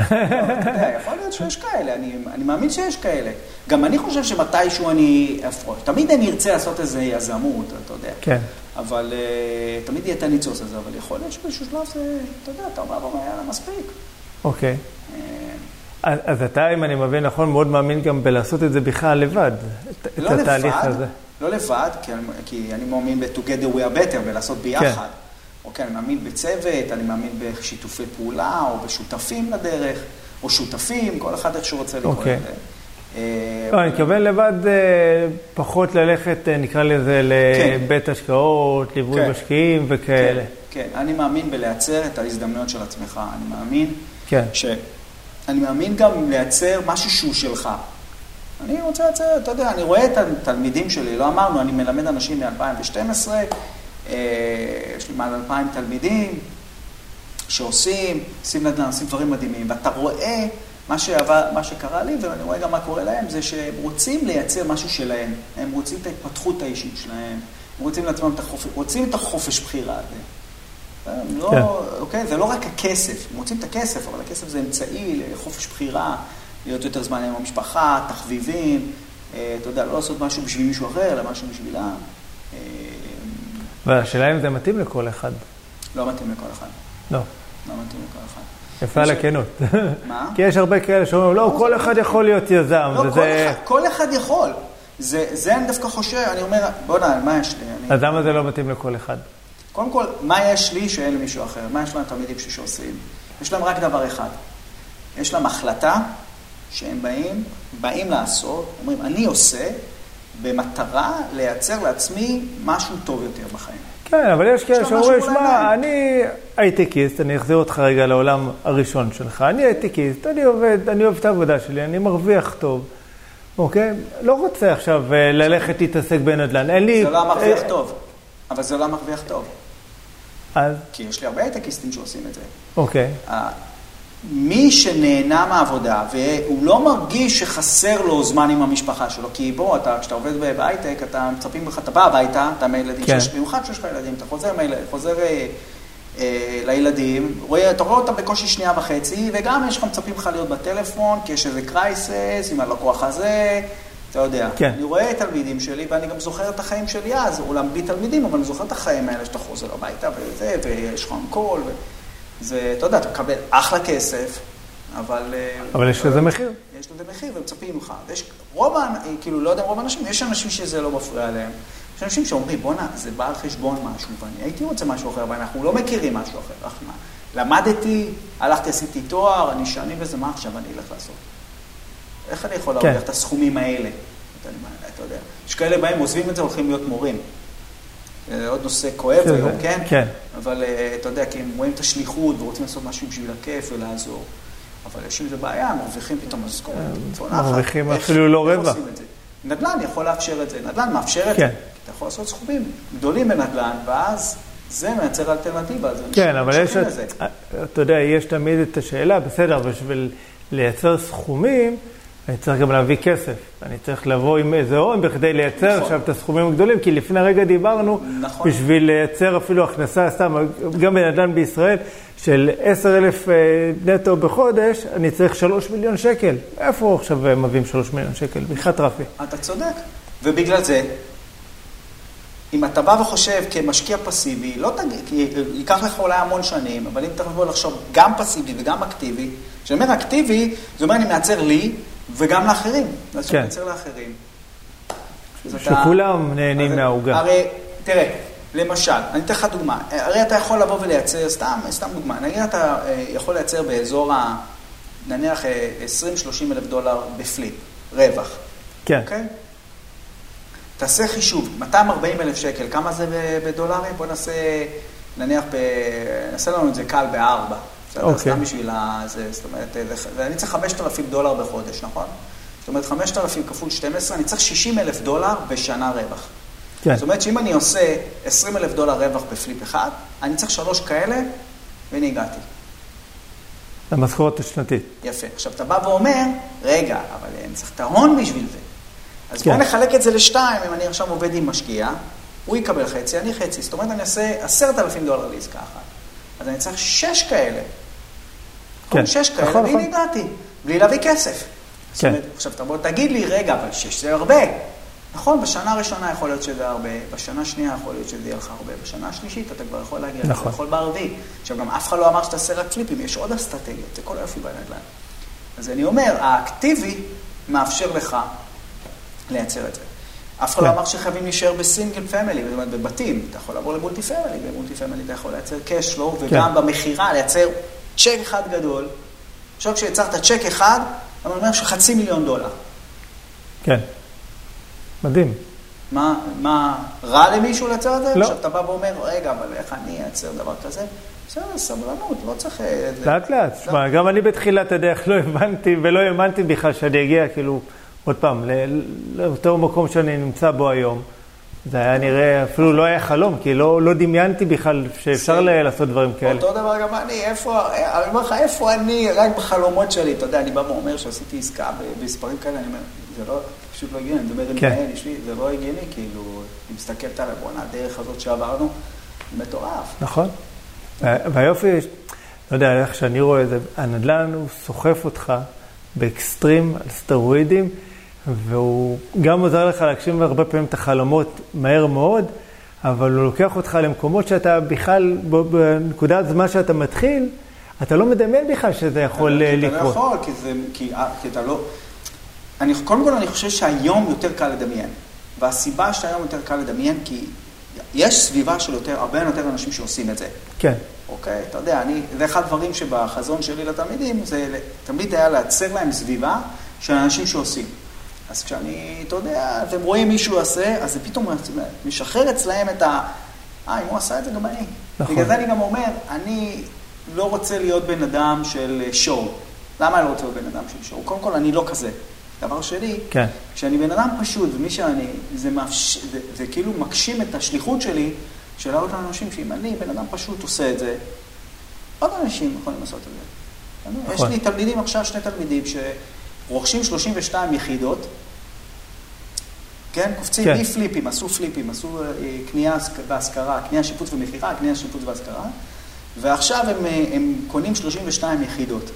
יכול להיות שיש כאלה, אני, אני מאמין שיש כאלה. גם אני חושב שמתישהו אני אפרוש. תמיד אני ארצה לעשות איזה יזמות, אתה יודע. כן. אבל uh, תמיד יהיה את הניצוץ הזה, אבל יכול להיות שבאיזשהו שלב זה, אתה יודע, אתה בא ואומר, יאללה, מספיק. אוקיי. אה, אז, אז אתה, אם אני מבין נכון, מאוד מאמין גם בלעשות את זה בכלל לבד, את, את לא התהליך לבד, הזה. לא לבד, כי אני, כי אני מאמין ב-together we are better, ולעשות ביחד. כן. אוקיי, אני מאמין בצוות, אני מאמין בשיתופי פעולה, או בשותפים לדרך, או שותפים, כל אחד איך שהוא רוצה לקרוא אוקיי. לזה. אה, לא, אני מתכוון לבד אה, פחות ללכת, אה, נקרא לזה, לבית השקעות, ליווי כן. משקיעים וכאלה. כן, כן, אני מאמין בלייצר את ההזדמנויות של עצמך. אני מאמין כן. ש... אני מאמין גם לייצר משהו שהוא שלך. אני רוצה לייצר, אתה יודע, אני רואה את התלמידים שלי, לא אמרנו, אני מלמד אנשים מ-2012, אה, יש לי מעל 2,000 תלמידים שעושים, עושים נדל"ן, עושים דברים מדהימים, ואתה רואה מה, שעבר, מה שקרה לי, ואני רואה גם מה קורה להם, זה שהם רוצים לייצר משהו שלהם, הם רוצים את ההתפתחות האישית שלהם, הם רוצים לעצמם את החופש, רוצים את החופש בחירה הזה. הם לא, כן. אוקיי? זה לא רק הכסף, הם רוצים את הכסף, אבל הכסף זה אמצעי לחופש בחירה, להיות יותר זמן עם המשפחה, תחביבים, אה, אתה יודע, לא לעשות משהו בשביל מישהו אחר, אלא משהו בשבילם. אה, והשאלה אם זה מתאים לכל אחד. לא מתאים לכל אחד. לא. לא מתאים לכל אחד. יפה על הכנות. מה? כי יש הרבה כאלה שאומרים, לא, כל אחד יכול להיות יזם. לא, כל. אחד, יכול. זה, זה אני דווקא חושב, אני אומר, בוא'נה, מה יש לי? אז למה זה לא מתאים לכל אחד? קודם כל, מה יש לי שאין למישהו אחר? מה יש להם תלמידים שלי שעושים? יש להם רק דבר אחד. יש להם החלטה שהם באים, באים לעשות, אומרים, אני עושה, במטרה לייצר לעצמי משהו טוב יותר בחיים. כן, אבל יש כאלה שאומרים, שמע, העיניים." אני הייטקיסט, אני אחזיר אותך רגע לעולם הראשון שלך. אני הייטקיסט, אני עובד, אני אוהב את העבודה שלי, אני מרוויח טוב, אוקיי? לא רוצה עכשיו אה, ללכת להתעסק בנדל"ן, אין לי... זה לא המרוויח אה, טוב, אבל זה לא המרוויח טוב. אז, כי יש לי הרבה הייטקיסטים שעושים את זה. אוקיי. מי שנהנה מהעבודה והוא לא מרגיש שחסר לו זמן עם המשפחה שלו, כי בוא, אתה, כשאתה עובד בהייטק, אתה מצפים לך, אתה בא הביתה, אתה מהילדים, כן. שיש, במיוחד כשיש לך ילדים, אתה חוזר, מהיל- חוזר אה, אה, לילדים, רואה, אתה רואה אותם בקושי שנייה וחצי, וגם יש לך מצפים לך להיות בטלפון, כי יש איזה קרייסס עם הלקוח הזה, אתה יודע. כן. אני רואה את תלמידים שלי, ואני גם זוכר את החיים שלי אז, אולם בלי תלמידים, אבל אני זוכר את החיים האלה שאתה חוזר הביתה וזה, ויש לך אונקול, ו... זה, אתה יודע, אתה מקבל אחלה כסף, אבל... אה, אבל יש לזה מחיר. יש לזה מחיר ומצפים ממך. ויש רוב, כאילו, לא יודע אם רוב האנשים, יש אנשים שזה לא מפריע להם. יש אנשים שאומרים, בואנה, זה בא על חשבון משהו, ואני הייתי רוצה משהו אחר, אבל אנחנו לא מכירים משהו אחר. מה? למדתי, הלכתי, עשיתי תואר, אני שנים בזה, מה עכשיו אני אלך לעשות? איך אני יכול להרוויח כן. את הסכומים האלה? אתה יודע, יש כאלה בהם עוזבים את זה, הולכים להיות מורים. אה, עוד נושא כואב כן, היום, זה- כן? כן. אבל אה, אתה יודע, כי הם רואים את השליחות ורוצים לעשות משהו בשביל הכיף ולעזור. אבל יש עם זה בעיה, מרוויחים פתאום משכורת. מרוויחים אפילו לא רבע. נדל"ן יכול לאפשר את זה, נדל"ן מאפשר את כן. זה. אתה יכול לעשות סכומים גדולים בנדל"ן, ואז זה מייצר אלטרנטיבה. כן, אבל יש. אתה יודע, יש תמיד את השאלה, בסדר, בשביל לייצר סכומים, אני צריך גם להביא כסף. אני צריך לבוא עם איזה הון בכדי לייצר נכון. עכשיו את הסכומים הגדולים, כי לפני רגע דיברנו, נכון. בשביל לייצר אפילו הכנסה, סתם, גם בנדל"ן בישראל, של 10,000 אה, נטו בחודש, אני צריך 3 מיליון שקל. איפה עכשיו אה, מביאים 3 מיליון שקל? בכלל רפי. אתה צודק. ובגלל זה, אם אתה בא וחושב כמשקיע פסיבי, לא תגיד, כי ייקח לך אולי המון שנים, אבל אם אתה יכול לחשוב גם פסיבי וגם אקטיבי, כשאני אומר אקטיבי, זה אומר אני מייצר לי וגם לאחרים. אז כן. אני מייצר לאחרים. אתה- שכולם נהנים מהעוגה. הרי, תראה, למשל, אני אתן לך דוגמה. הרי אתה יכול לבוא ולייצר, סתם, סתם דוגמה, נגיד אתה אה, יכול לייצר באזור ה... נניח אה, 20-30 אלף דולר בפליפ, רווח. כן, אוקיי? תעשה חישוב, 240 אלף שקל, כמה זה בדולרים? בוא נעשה, נניח, ב... נעשה לנו את זה קל בארבע. בסדר? אוקיי. סתם בשביל ה... זאת אומרת, אה, ואני צריך 5,000 דולר בחודש, נכון? זאת אומרת, 5,000 כפול 12, אני צריך 60 אלף דולר בשנה רווח. כן, זאת אומרת שאם אני עושה 20 אלף דולר רווח בפליפ אחד, אני צריך שלוש כאלה, והנה הגעתי. המשכורת השנתית. יפה. עכשיו, אתה בא ואומר, רגע, אבל אני צריך את ההון בשביל זה. אז כן. בואו נחלק את זה לשתיים, אם אני עכשיו עובד עם משקיע, הוא יקבל חצי, אני חצי. זאת אומרת, אני אעשה עשרת אלפים דולר לעסקה אחת. אז אני צריך שש כאלה. כן. כן. שש כאלה, נכון, והנה נכון. הגעתי, בלי להביא כסף. כן. אומרת, עכשיו, תבוא תגיד לי, רגע, אבל שש זה הרבה. נכון, בשנה הראשונה יכול להיות שזה הרבה, בשנה השנייה יכול להיות שזה יהיה לך הרבה, בשנה השלישית אתה כבר יכול להגיע, נכון. אתה יכול ברביעי. עכשיו, גם אף אחד לא אמר שתעשה רק פליפים, יש עוד אסטרטגיות, זה כל היופי בנדל"ן. אז אני אומר, האקטיבי מאפשר לך לייצר את זה. אף אחד לא כן. אמר שחייבים להישאר ב single family, זאת אומרת בבתים, אתה יכול לעבור ל multi family, ב multi family אתה יכול לייצר cash flow, וגם במכירה לייצר צ'ק אחד גדול. עכשיו כשיצרת צ'ק אחד, אני אומר שחצי מיליון דולר. כן. מדהים. מה, מה, רע למישהו לייצר את זה? לא. עכשיו אתה בא ואומר, רגע, אבל איך אני אייצר דבר כזה? בסדר, סבלנות, לא צריך... אה, לאט לאט. לא. שמע, גם אני בתחילת הדרך לא הבנתי ולא האמנתי בכלל שאני אגיע, כאילו, עוד פעם, לאותו מקום שאני נמצא בו היום. זה היה נראה, אפילו לא היה חלום, כי לא, לא דמיינתי בכלל שאפשר ל- לעשות דברים כאלה. אותו דבר גם אני, איפה, אני אומר לך, איפה אני, רק בחלומות שלי, אתה יודע, אני בא ואומר שעשיתי עסקה במספרים כאלה, אני אומר, זה לא, פשוט לא הגיוני, אני מדבר עם כן. מנהל, יש לי, זה לא הגיוני, כאילו, אני מסתכלת עליו, בואנה, הדרך הזאת שעברנו, מטורף. נכון. וה- והיופי, לא יודע, איך שאני רואה את זה, הנדל"ן הוא סוחף אותך באקסטרים, על סטרואידים, והוא גם עוזר לך להגשים הרבה פעמים את החלומות מהר מאוד, אבל הוא לוקח אותך למקומות שאתה בכלל, בנקודת זמן שאתה מתחיל, אתה לא מדמיין בכלל שזה יכול אה, כי אתה לא לקרות. יכול, כי זה, כי, אה, כי אתה לא... אני, קודם כל, אני חושב שהיום יותר קל לדמיין. והסיבה שהיום יותר קל לדמיין, כי יש סביבה של יותר, הרבה יותר אנשים שעושים את זה. כן, אוקיי? אתה יודע, אני, זה אחד הדברים שבחזון שלי לתלמידים, זה תמיד היה לייצר להם סביבה של אנשים שעושים. אז כשאני, אתה יודע, אתם רואים מישהו עושה, אז זה פתאום משחרר אצלהם את ה... אה, אם הוא עשה את זה, גם אני. נכון. בגלל זה אני גם אומר, אני לא רוצה להיות בן אדם של שואו. למה אני לא רוצה להיות בן אדם של שואו? קודם כל, אני לא כזה. דבר שני, כן, כשאני בן אדם פשוט, ומי שאני, זה, מאפש... זה, זה כאילו מגשים את השליחות שלי, של להראות לאנשים שאם אני, בן אדם פשוט, עושה את זה, עוד אנשים יכולים לעשות את זה. נכון. יש לי תלמידים עכשיו, שני תלמידים, שרוכשים 32 יחידות, כן, קופצים כן. פליפים, עשו פליפים, עשו אה, קנייה והשכרה, קנייה, שיפוץ ומכירה, קנייה, שיפוץ והשכרה, ועכשיו הם, אה, הם קונים 32 יחידות.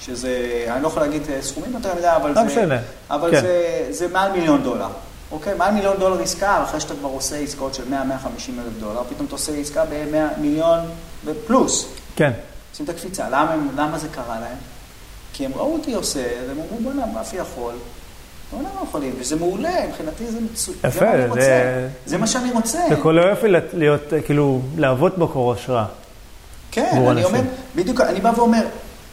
שזה, אני לא יכול להגיד אה, סכומים יותר מדי, אבל, לא זה, משנה. אבל כן. זה, זה מעל מיליון דולר. אוקיי? מעל מיליון דולר עסקה, אחרי שאתה כבר עושה עסקאות של 100-150 אלף דולר, פתאום אתה עושה עסקה ב-100 מיליון פלוס. כן, עושים את הקפיצה. למה, למה זה קרה להם? כי הם ראו אותי עושה, והם אמרו, בוא'נה, רפי יכול, כולם לא יכולים, וזה מעולה, מבחינתי זה מצוין. יפה, זה. זה- זה מה שאני רוצה. זה כל היופי להיות, כאילו, להוות מקור השראה. כן, אני אנשים. אומר, בדיוק, אני בא ואומר,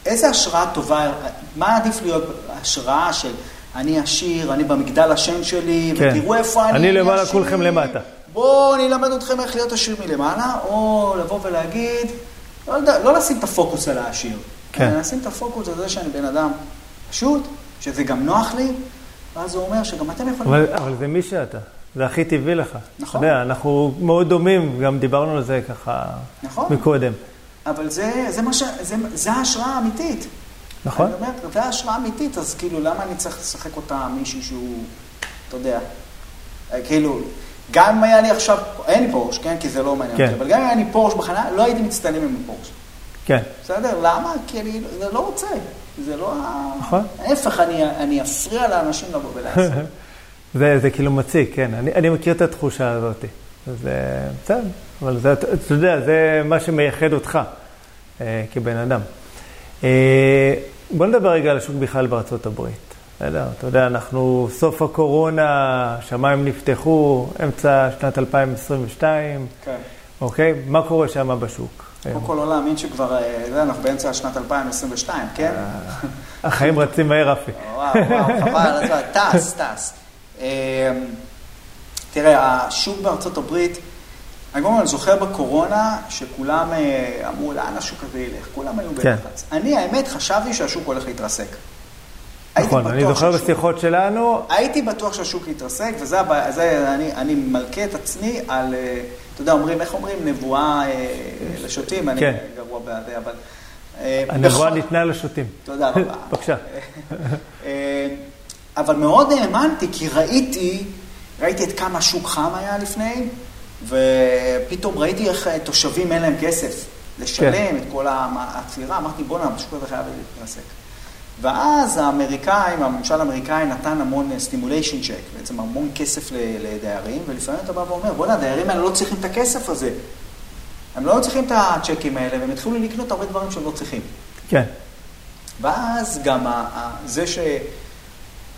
איזה השראה טובה, מה עדיף להיות השראה של אני עשיר, אני במגדל השן שלי, כן. ותראו איפה אני אני למעלה, עשיר. כולכם למטה. בואו אני אלמד אתכם איך להיות עשיר מלמעלה, או לבוא ולהגיד, לא, יודע, לא לשים את הפוקוס על העשיר, כן. לשים את הפוקוס על זה שאני בן אדם פשוט, שזה גם נוח לי, ואז הוא אומר שגם אתם יכולים... אבל, אבל זה מי שאתה, זה הכי טבעי לך. נכון. אתה יודע, אנחנו מאוד דומים, גם דיברנו על זה ככה נכון. מקודם. אבל זה, זה, מה ש, זה, זה ההשראה האמיתית. נכון? אני אומרת, זה השראה אמיתית, אז כאילו, למה אני צריך לשחק אותה מישהו שהוא, אתה יודע, אה, כאילו, גם אם היה לי עכשיו, אין לי פורש, כן? כי זה לא מעניין כן. אותי, אבל גם אם היה לי פורש בחניה, לא הייתי מצטלם עם הפורש. כן. בסדר? למה? כי אני לא רוצה. זה לא ה... נכון. ההפך, אני, אני אפריע לאנשים לבוא ולעשות. זה, זה כאילו מציק, כן. אני, אני מכיר את התחושה הזאת. זה בסדר, אבל זה, אתה יודע, זה מה שמייחד אותך אה, כבן אדם. אה, בוא נדבר רגע על השוק בכלל בארצות הברית. בסדר? אתה יודע, אנחנו סוף הקורונה, השמיים נפתחו, אמצע שנת 2022, כן. אוקיי? מה קורה שם בשוק? קודם כל, לא להאמין שכבר, אה, אנחנו באמצע שנת 2022, כן? החיים רצים מהר, רפי. וואו, וואו, חבל הזמן, טס, טס. אמ, תראה, השוק בארצות הברית, אני כל זוכר בקורונה שכולם אה, אמרו, לאן השוק הזה ילך? כולם היו כן. בלחץ. אני, האמת, חשבתי שהשוק הולך להתרסק. נכון, אני זוכר בשיחות שלנו, הייתי בטוח שהשוק יתרסק, וזה אני, מלכה את עצמי על, אה, אתה יודע, אומרים, איך אומרים, נבואה אה, לשוטים, אני כן. גרוע בזה, אבל... אה, הנבואה ניתנה לשוטים. תודה רבה. בבקשה. אה, אבל מאוד האמנתי, כי ראיתי, ראיתי את כמה השוק חם היה לפני, ופתאום ראיתי איך תושבים אין להם כסף לשלם כן. את כל העצירה, אמרתי, בוא'נה, השוק הזה חייב להתרסק. ואז האמריקאים, הממשל האמריקאי נתן המון stimulation check, בעצם המון כסף לדיירים, ולפעמים אתה בא ואומר, בוא'נה, הדיירים האלה לא צריכים את הכסף הזה. הם לא צריכים את הצ'קים האלה, והם התחילו לקנות הרבה דברים שהם לא צריכים. כן, ואז גם זה ש...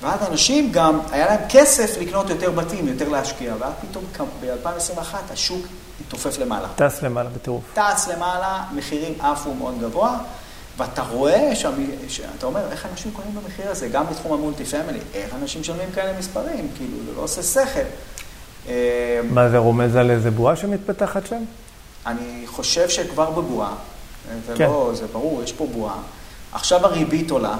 ואז אנשים גם, היה להם כסף לקנות יותר בתים, יותר להשקיע, ואז פתאום ב-2021 השוק התעופף למעלה. טס למעלה בטירוף. טס למעלה, מחירים עפו מאוד גבוה, ואתה רואה שם, שאתה אומר, איך אנשים קונים במחיר הזה, גם בתחום המולטי פמילי, איך אנשים משלמים כאלה מספרים, כאילו, זה לא עושה שכל. אה, מה זה רומז על איזה בועה שמתפתחת שם? אני חושב שכבר בבועה, זה כן. לא, זה ברור, יש פה בועה. עכשיו הריבית עולה,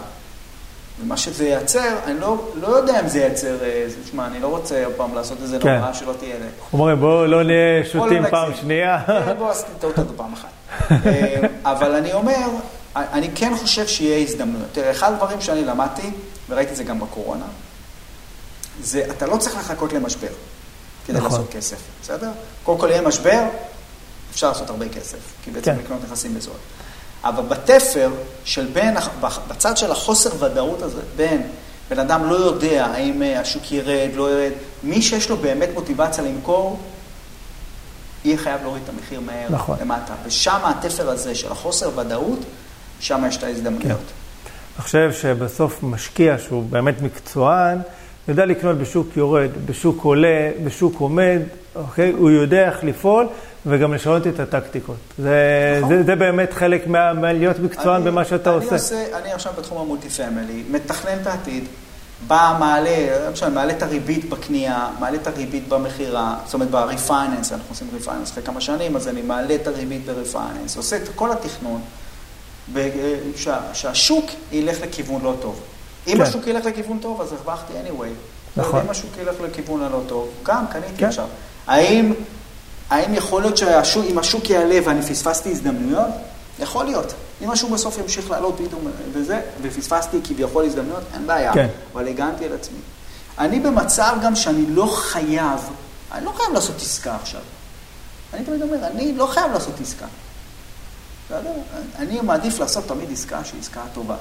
ומה שזה ייצר, אני לא, לא יודע אם זה ייצר, אה, תשמע, אני לא רוצה עוד פעם לעשות איזה כן. נורא שלא תהיה... אומרים, בואו לא נהיה לא שוטים נגזים. פעם שנייה. כן, בוא עשיתי טעות עוד פעם אחת. אה, אבל אני אומר, אני כן חושב שיהיה הזדמנויות. תראה, אחד הדברים שאני למדתי, וראיתי את זה גם בקורונה, זה אתה לא צריך לחכות למשבר כדי נכון. לעשות כסף, בסדר? קודם כל יהיה משבר, אפשר לעשות הרבה כסף, כי בעצם כן. לקנות נכסים בזול. אבל בתפר של בין, בצד של החוסר ודאות הזה, בין בן אדם לא יודע האם אה, השוק ירד, לא ירד, מי שיש לו באמת מוטיבציה למכור, יהיה חייב להוריד את המחיר מהר נכון. למטה. ושם התפר הזה של החוסר ודאות, שם יש את ההזדמנויות. אני חושב שבסוף משקיע שהוא באמת מקצוען, יודע לקנות בשוק יורד, בשוק עולה, בשוק עומד, אוקיי? הוא יודע איך לפעול וגם לשנות את הטקטיקות. זה, נכון. זה, זה באמת חלק מה, מהלהיות מקצוען אני- במה שאתה אני עושה. אני עכשיו בתחום המולטי פמילי, מתכנן את העתיד, בא, מעלה, משנה, מעלה את הריבית בקנייה, מעלה את הריבית במכירה, זאת אומרת ב-refinance, אנחנו עושים refinance אחרי כמה שנים, אז אני מעלה את הריבית ב-refinance, עושה את כל התכנון, שהשוק ילך לכיוון לא טוב. אם כן. השוק ילך לכיוון טוב, אז הרווחתי anyway. נכון. אם השוק ילך לכיוון הלא טוב, גם קניתי כן. עכשיו. האם, האם יכול להיות שאם השוק יעלה ואני פספסתי הזדמנויות? יכול להיות. אם השוק בסוף ימשיך לעלות פתאום וזה, ופספסתי כביכול הזדמנויות, אין בעיה. כן. אבל הגנתי על עצמי. אני במצב גם שאני לא חייב, אני לא חייב לעשות עסקה עכשיו. אני תמיד אומר, אני לא חייב לעשות עסקה. אני מעדיף לעשות תמיד עסקה שהיא עסקה טובה.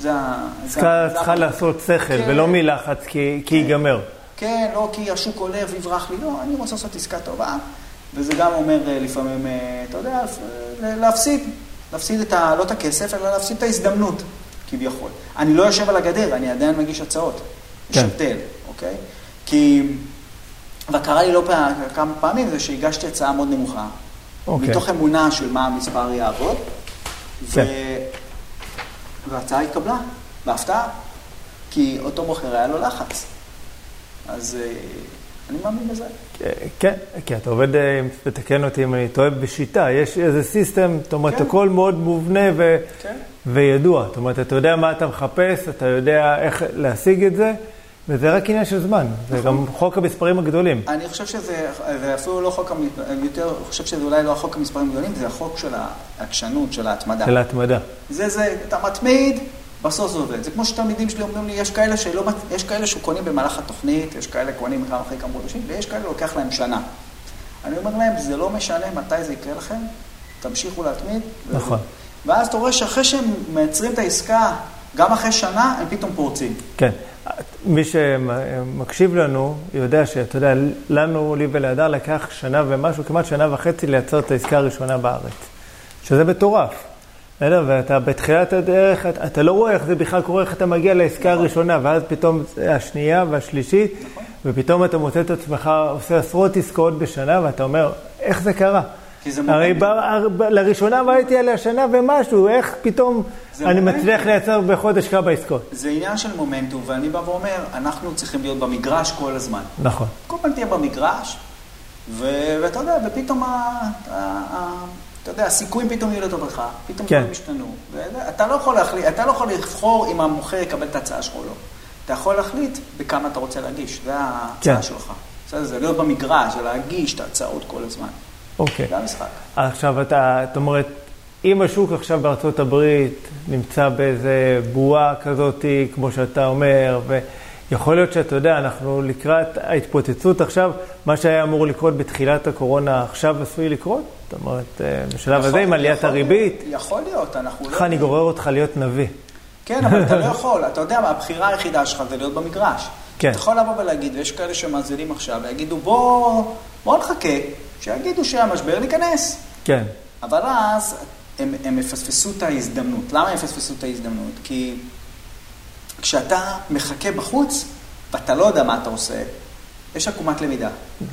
זה ה... זה צריכה, לעשות שכל כן. ולא מלחץ כי, כי ייגמר. כן, לא כי השוק עולה ויברח לי, לא, אני רוצה לעשות עסקה טובה, וזה גם אומר אה, לפעמים, אה, אתה יודע, להפסיד, להפסיד את ה... לא את הכסף, אלא להפסיד את ההזדמנות, כביכול. אני לא יושב על הגדר, אני עדיין מגיש הצעות. יש כן. הבדל, אוקיי? כי, וקרה לי לא פעם, כמה פעמים זה שהגשתי הצעה מאוד נמוכה, אוקיי. מתוך אמונה של מה המספר יעבוד, ו... כן. וההצעה התקבלה, בהפתעה, כי אותו מוכר היה לו לחץ. אז אה, אני מאמין בזה. כן, כי אתה עובד, אה, תתקן אותי אם אני טועה, בשיטה. יש איזה סיסטם, זאת אומרת, כן. הכל מאוד מובנה ו... כן. וידוע. זאת אומרת, אתה יודע מה אתה מחפש, אתה יודע איך להשיג את זה, וזה רק עניין של זמן. זה נכון. גם חוק המספרים הגדולים. אני חושב שזה, זה אפילו לא חוק, המ- יותר, אני חושב שזה אולי לא החוק המספרים הגדולים, זה החוק של העקשנות, של ההתמדה. של ההתמדה. זה זה, אתה מתמיד, בסוף זה עובד. זה כמו שתלמידים שלי אומרים לי, יש כאלה שלא, יש כאלה שקונים במהלך התוכנית, יש כאלה קונים בכלל אחרי כמה חודשים, ויש כאלה לוקח להם שנה. אני אומר להם, זה לא משנה מתי זה יקרה לכם, תמשיכו להתמיד. נכון. ואז אתה רואה שאחרי שהם מייצרים את העסקה, גם אחרי שנה, הם פתאום פורצים. כן. מי שמקשיב לנו יודע שאתה יודע, לנו, לי ולהדר, לקח שנה ומשהו, כמעט שנה וחצי לייצר את העסקה הראשונה בארץ. שזה מטורף. בסדר? ואתה בתחילת הדרך, אתה, אתה לא רואה איך זה בכלל קורה, איך אתה מגיע לעסקה הראשונה, ואז פתאום השנייה והשלישית, ופתאום אתה מוצא את עצמך עושה עשרות עסקאות בשנה, ואתה אומר, איך זה קרה? כי זה הרי לראשונה עבדתי עליה שנה ומשהו, איך פתאום אני. מצליח לייצר בחודש כמה עסקות? זה עניין של מומנטום, ואני בא ואומר, אנחנו צריכים להיות במגרש כל הזמן. נכון. כל פעם תהיה במגרש, ו... ואתה יודע, ופתאום, ה... אתה יודע, הסיכויים פתאום יהיו לטובתך, פתאום כן. ישתנו. ואתה- אתה לא יכול להחליט, אתה לא יכול לבחור אם המוכר יקבל את ההצעה שלך או לא. אתה יכול להחליט בכמה אתה רוצה להגיש, זה ההצעה כן. שלך. בסדר, זה להיות במגרש, זה להגיש את ההצעות כל הזמן. אוקיי. זה המשחק. עכשיו אתה, זאת אומרת, אם השוק עכשיו בארצות הברית נמצא באיזה בועה כזאת, כמו שאתה אומר, ויכול להיות שאתה יודע, אנחנו לקראת ההתפוצצות עכשיו, מה שהיה אמור לקרות בתחילת הקורונה עכשיו עשוי לקרות? זאת אומרת, אה, בשלב הזה יכול- עם עליית יכול- הריבית, יכול להיות, אנחנו לא... איך אני גורר אותך להיות נביא? כן, אבל אתה לא יכול. אתה יודע מה, הבחירה היחידה שלך זה להיות במגרש. כן. אתה יכול לבוא ולהגיד, ויש כאלה שמאזינים עכשיו, ויגידו, בוא, בוא נחכה, שיגידו שהמשבר ניכנס. כן, אבל אז הם, הם מפספסו את ההזדמנות. למה הם יפספסו את ההזדמנות? כי כשאתה מחכה בחוץ, ואתה לא יודע מה אתה עושה, יש עקומת למידה.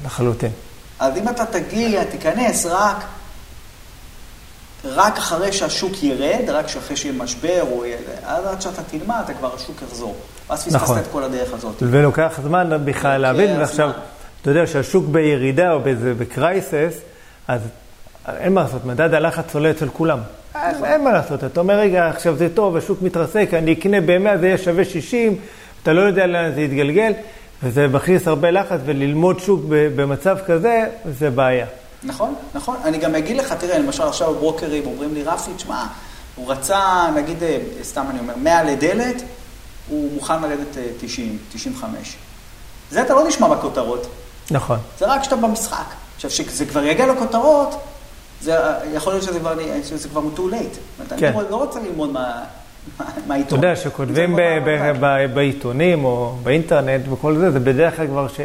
לחלוטין. אז אם אתה תגיע, תיכנס רק, רק אחרי שהשוק ירד, רק אחרי שיהיה משבר, או יהיה... אז עד שאתה תלמד, אתה כבר השוק יחזור. ואז פספסת נכון. את כל הדרך הזאת. ולוקח זמן בכלל להבין, ועכשיו, זמן. אתה יודע שהשוק בירידה או באיזה, בקרייסס, אז אין מה לעשות, מדד הלחץ עולה אצל כולם. אין, אין מה לעשות, אתה אומר, רגע, עכשיו זה טוב, השוק מתרסק, אני אקנה ב-100, זה יהיה שווה 60, אתה לא יודע לאן זה יתגלגל, וזה מכניס הרבה לחץ, וללמוד שוק במצב כזה, זה בעיה. נכון, נכון. אני גם אגיד לך, תראה, למשל עכשיו ברוקרים אומרים לי, רפי, תשמע, הוא רצה, נגיד, אה, סתם אני אומר, 100 לדלת, הוא מוכן לרדת אה, 90, 95. זה אתה לא נשמע בכותרות, נכון. זה רק כשאתה במשחק. עכשיו, כשזה כבר יגיע לכותרות, זה יכול להיות שזה כבר, שזה כבר too late. כן. אני לא רוצה ללמוד מה- מה- אתה. יודע, שכותבים בעיתונים או באינטרנט וכל זה, זה בדרך כלל כבר, ש...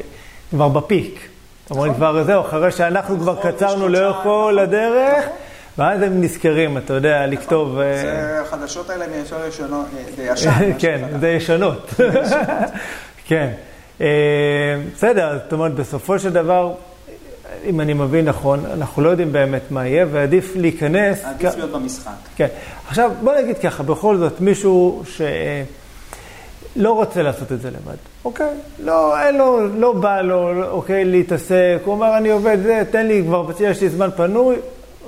כבר בפיק. אומרת, נכון. כבר זהו, אחרי שאנחנו כבר נכון, קצרנו יש לאורך כל נכון. הדרך. ואז הם נזכרים, אתה יודע, לכתוב... אה, זה, החדשות האלה הן ישר ישנות, אה, זה ישן. כן. זה ישנות. כן. אה, בסדר, זאת אומרת, בסופו של דבר, אם אני מבין נכון, אנחנו לא יודעים באמת מה יהיה, ועדיף להיכנס... עדיף להיות במשחק. כן. עכשיו, בוא נגיד ככה, בכל זאת, מישהו שלא רוצה לעשות את זה לבד, אוקיי? לא, אין לו, לא בא לו, אוקיי, להתעסק, הוא אומר, אני עובד זה, תן לי כבר, יש לי זמן פנוי,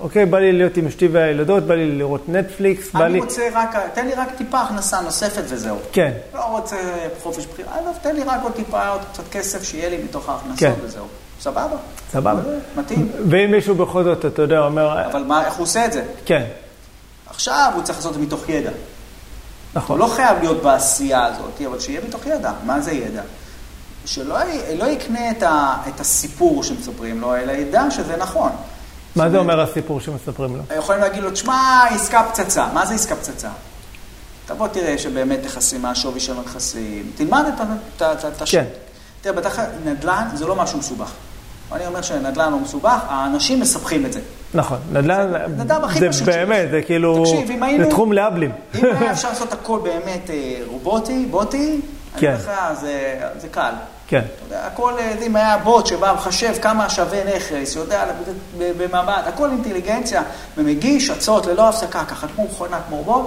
אוקיי, בא לי להיות עם אשתי והילדות, בא לי לראות נטפליקס, בא אני לי... רוצה רק, תן לי רק טיפה הכנסה נוספת וזהו. כן, לא רוצה חופש בחירה, עזוב, תן לי רק עוד טיפה, עוד קצת כסף שיהיה לי מתוך ההכנסות כן. וזהו. סבבה. סבבה. מתאים. ואם מישהו בכל זאת, אתה יודע, אומר, אבל מה, איך הוא עושה את זה? כן, עכשיו הוא צריך לעשות את זה מתוך ידע. הוא נכון, לא חייב להיות בעשייה הזאת, אבל שיהיה מתוך ידע. מה זה ידע? שלא לא יקנה את, ה, את הסיפור שמספרים לו, אלא ידע שזה נכון. מה זה אומר הסיפור שמספרים לו? יכולים להגיד לו, תשמע, עסקה פצצה. מה זה עסקה פצצה? תבוא תראה שבאמת נכסים, מה השווי של הנכסים, תלמד את ה- את ה- את ה- את הש... כן. תראה, בטח נדל"ן זה לא משהו מסובך. אני אומר שנדל"ן לא מסובך, האנשים מסבכים את זה. נכון, נדל"ן, נדל"ן הכי זה באמת. זה כאילו, תקשיב, אם היינו- זה תחום לאבלים. אם היה אפשר לעשות הכל באמת אה, רובוטי, בוטי, כן. אני אומר לך, זה, זה קל. כן. יודע, הכל, אה, אם היה בוט שבא מחשב כמה שווה נכס, יודע במבט, הכל אינטליגנציה, ומגיש הצעות ללא הפסקה, ככה כמו מכונה, כמו בוט,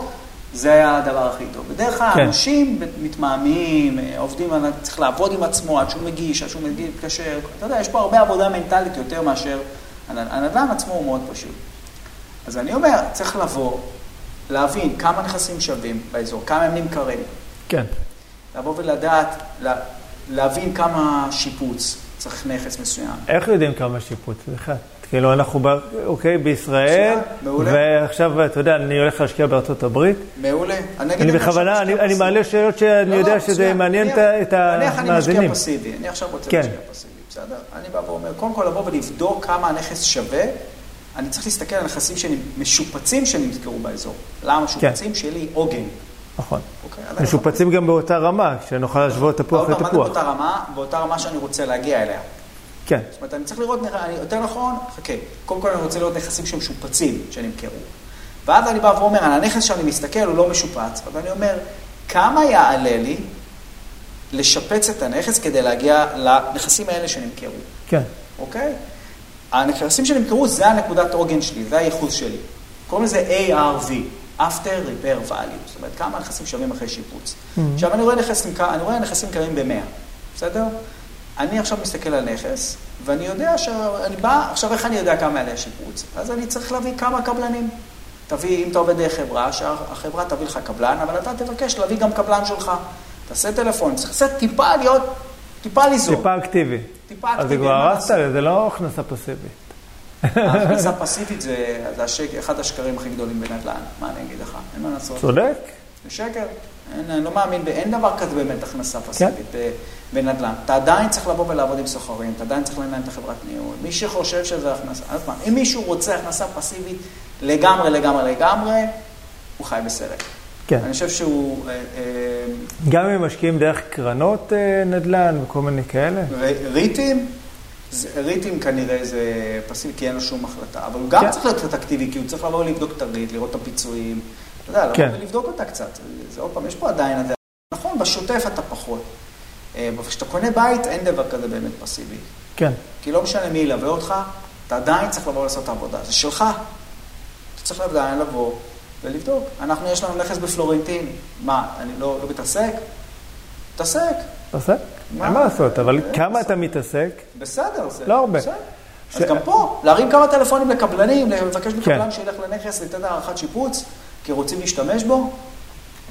זה היה הדבר הכי טוב. בדרך כלל כן. אנשים מתמהמים, אה, עובדים, על- צריך לעבוד עם עצמו עד שהוא מגיש, עד שהוא מגיש, מתקשר, אתה יודע, יש פה הרבה עבודה מנטלית יותר מאשר, הנ- הנדל"ן עצמו הוא מאוד פשוט. אז אני אומר, צריך לבוא, להבין כמה נכסים שווים באזור, כמה הם נמכרים, כן. לבוא ולדעת, להבין כמה שיפוץ צריך נכס מסוים. איך יודעים כמה שיפוץ? סליחה. כאילו, אנחנו, ב- אוקיי, בישראל, מעולה. ועכשיו, אתה יודע, אני הולך להשקיע בארצות הברית. מעולה. אני לך בכוונה, אני אני. מעלה שאלות שאני לא, יודע לא, שזה מצוין. מעניין נניח- את- את נניח אני משקיע המאזינים. פסיבי, אני עכשיו רוצה כן. להשקיע פסיבי, בסדר? אני בא ואומר, קודם כל לבוא ולבדוק כמה הנכס שווה, אני צריך להסתכל על נכסים משופצים שנמכרו באזור. למה משופצים? שיהיה לי עוגן. נכון. אוקיי? אז אני משופצים גם באותה רמה, שנוכל להשוות תפוח עוד פעם, מה זה לתפוח. באותה רמה? באותה רמה שאני רוצה להגיע אליה. כן, זאת אומרת, אני צריך לראות, אני- יותר נכון, חכה, קודם כל אני רוצה לראות נכסים שמשופצים, שנמכרו. ואז אני בא ואומר, על הנכס שאני מסתכל הוא לא משופץ, אבל אני אומר, כמה יעלה לי לשפץ את הנכס כדי להגיע לנכסים האלה שנמכרו, כן, אוקיי? הנכסים שנמכרו זה הנקודת עוגן שלי, זה הייחוס שלי. קוראים לזה ARV, After Repair Value, זאת אומרת, כמה נכסים שווים אחרי שיפוץ. עכשיו, אני רואה נכס נמכר, אני רואה נכסים נמכרים ב-100, בסדר? אני עכשיו מסתכל על נכס, ואני יודע שאני בא, עכשיו איך אני יודע כמה יעלה השיפוץ? אז אני צריך להביא כמה קבלנים. תביא, אם אתה עובד דרך חברה, שהחברה תביא לך קבלן, אבל אתה תבקש להביא גם קבלן שלך. תעשה טלפון, צריך קצת טיפה להיות, טיפה ליזום. טיפה אקטיבי. טיפה אז זה אקטיבי, כבר הרסת, לעשות. זה לא הכנסה פסיבית. ההכנסה פסיבית זה, זה השק, אחד השקרים הכי גדולים בנדל"ן, מה אני אגיד לך? אין מה לעשות. צודק? זה שקר. אין, אני לא מאמין, אין דבר כזה באמת הכנסה פסיבית ב- בנדל"ן. אתה עדיין צריך לבוא ולעבוד עם סוחרים, אתה עדיין צריך לנהל את החברת ניהול. מי שחושב שזה הכנסה, עוד פעם, אם מישהו רוצה הכנסה פסיבית לגמרי, לגמרי, לגמרי, הוא חי בסרט. כן. אני חושב שהוא... אה, אה, גם אם משקיעים דרך קרנות נדל"ן וכל מיני כאלה? ריטים, ריטים כנראה זה פסיבי, כי אין לו שום החלטה, אבל הוא גם כן. צריך להיות קצת אקטיבי, כי הוא צריך לבוא ולבדוק את הריט, לראות את הפיצויים, אתה יודע, כן. לבוא ולבדוק אותה קצת. זה עוד פעם, יש פה עדיין, נכון, בשוטף אתה פחות. אה, אבל כשאתה קונה בית, אין דבר כזה באמת פסיבי. כן. כי לא משנה מי ילווה אותך, אתה עדיין צריך לבוא לעשות את העבודה, זה שלך. אתה צריך עדיין לבוא ולבדוק. אנחנו, יש לנו נכס בפלורנטין, מה, אני לא, לא מתעסק? מתעסק. עושה? מה? אין מה לעשות, אבל כמה. אתה מתעסק? בסדר, זה... לא הרבה. אז גם פה, להרים כמה טלפונים לקבלנים, לבקש כן. מקבלן שילך לנכס, לתת הערכת שיפוץ, כי רוצים להשתמש בו.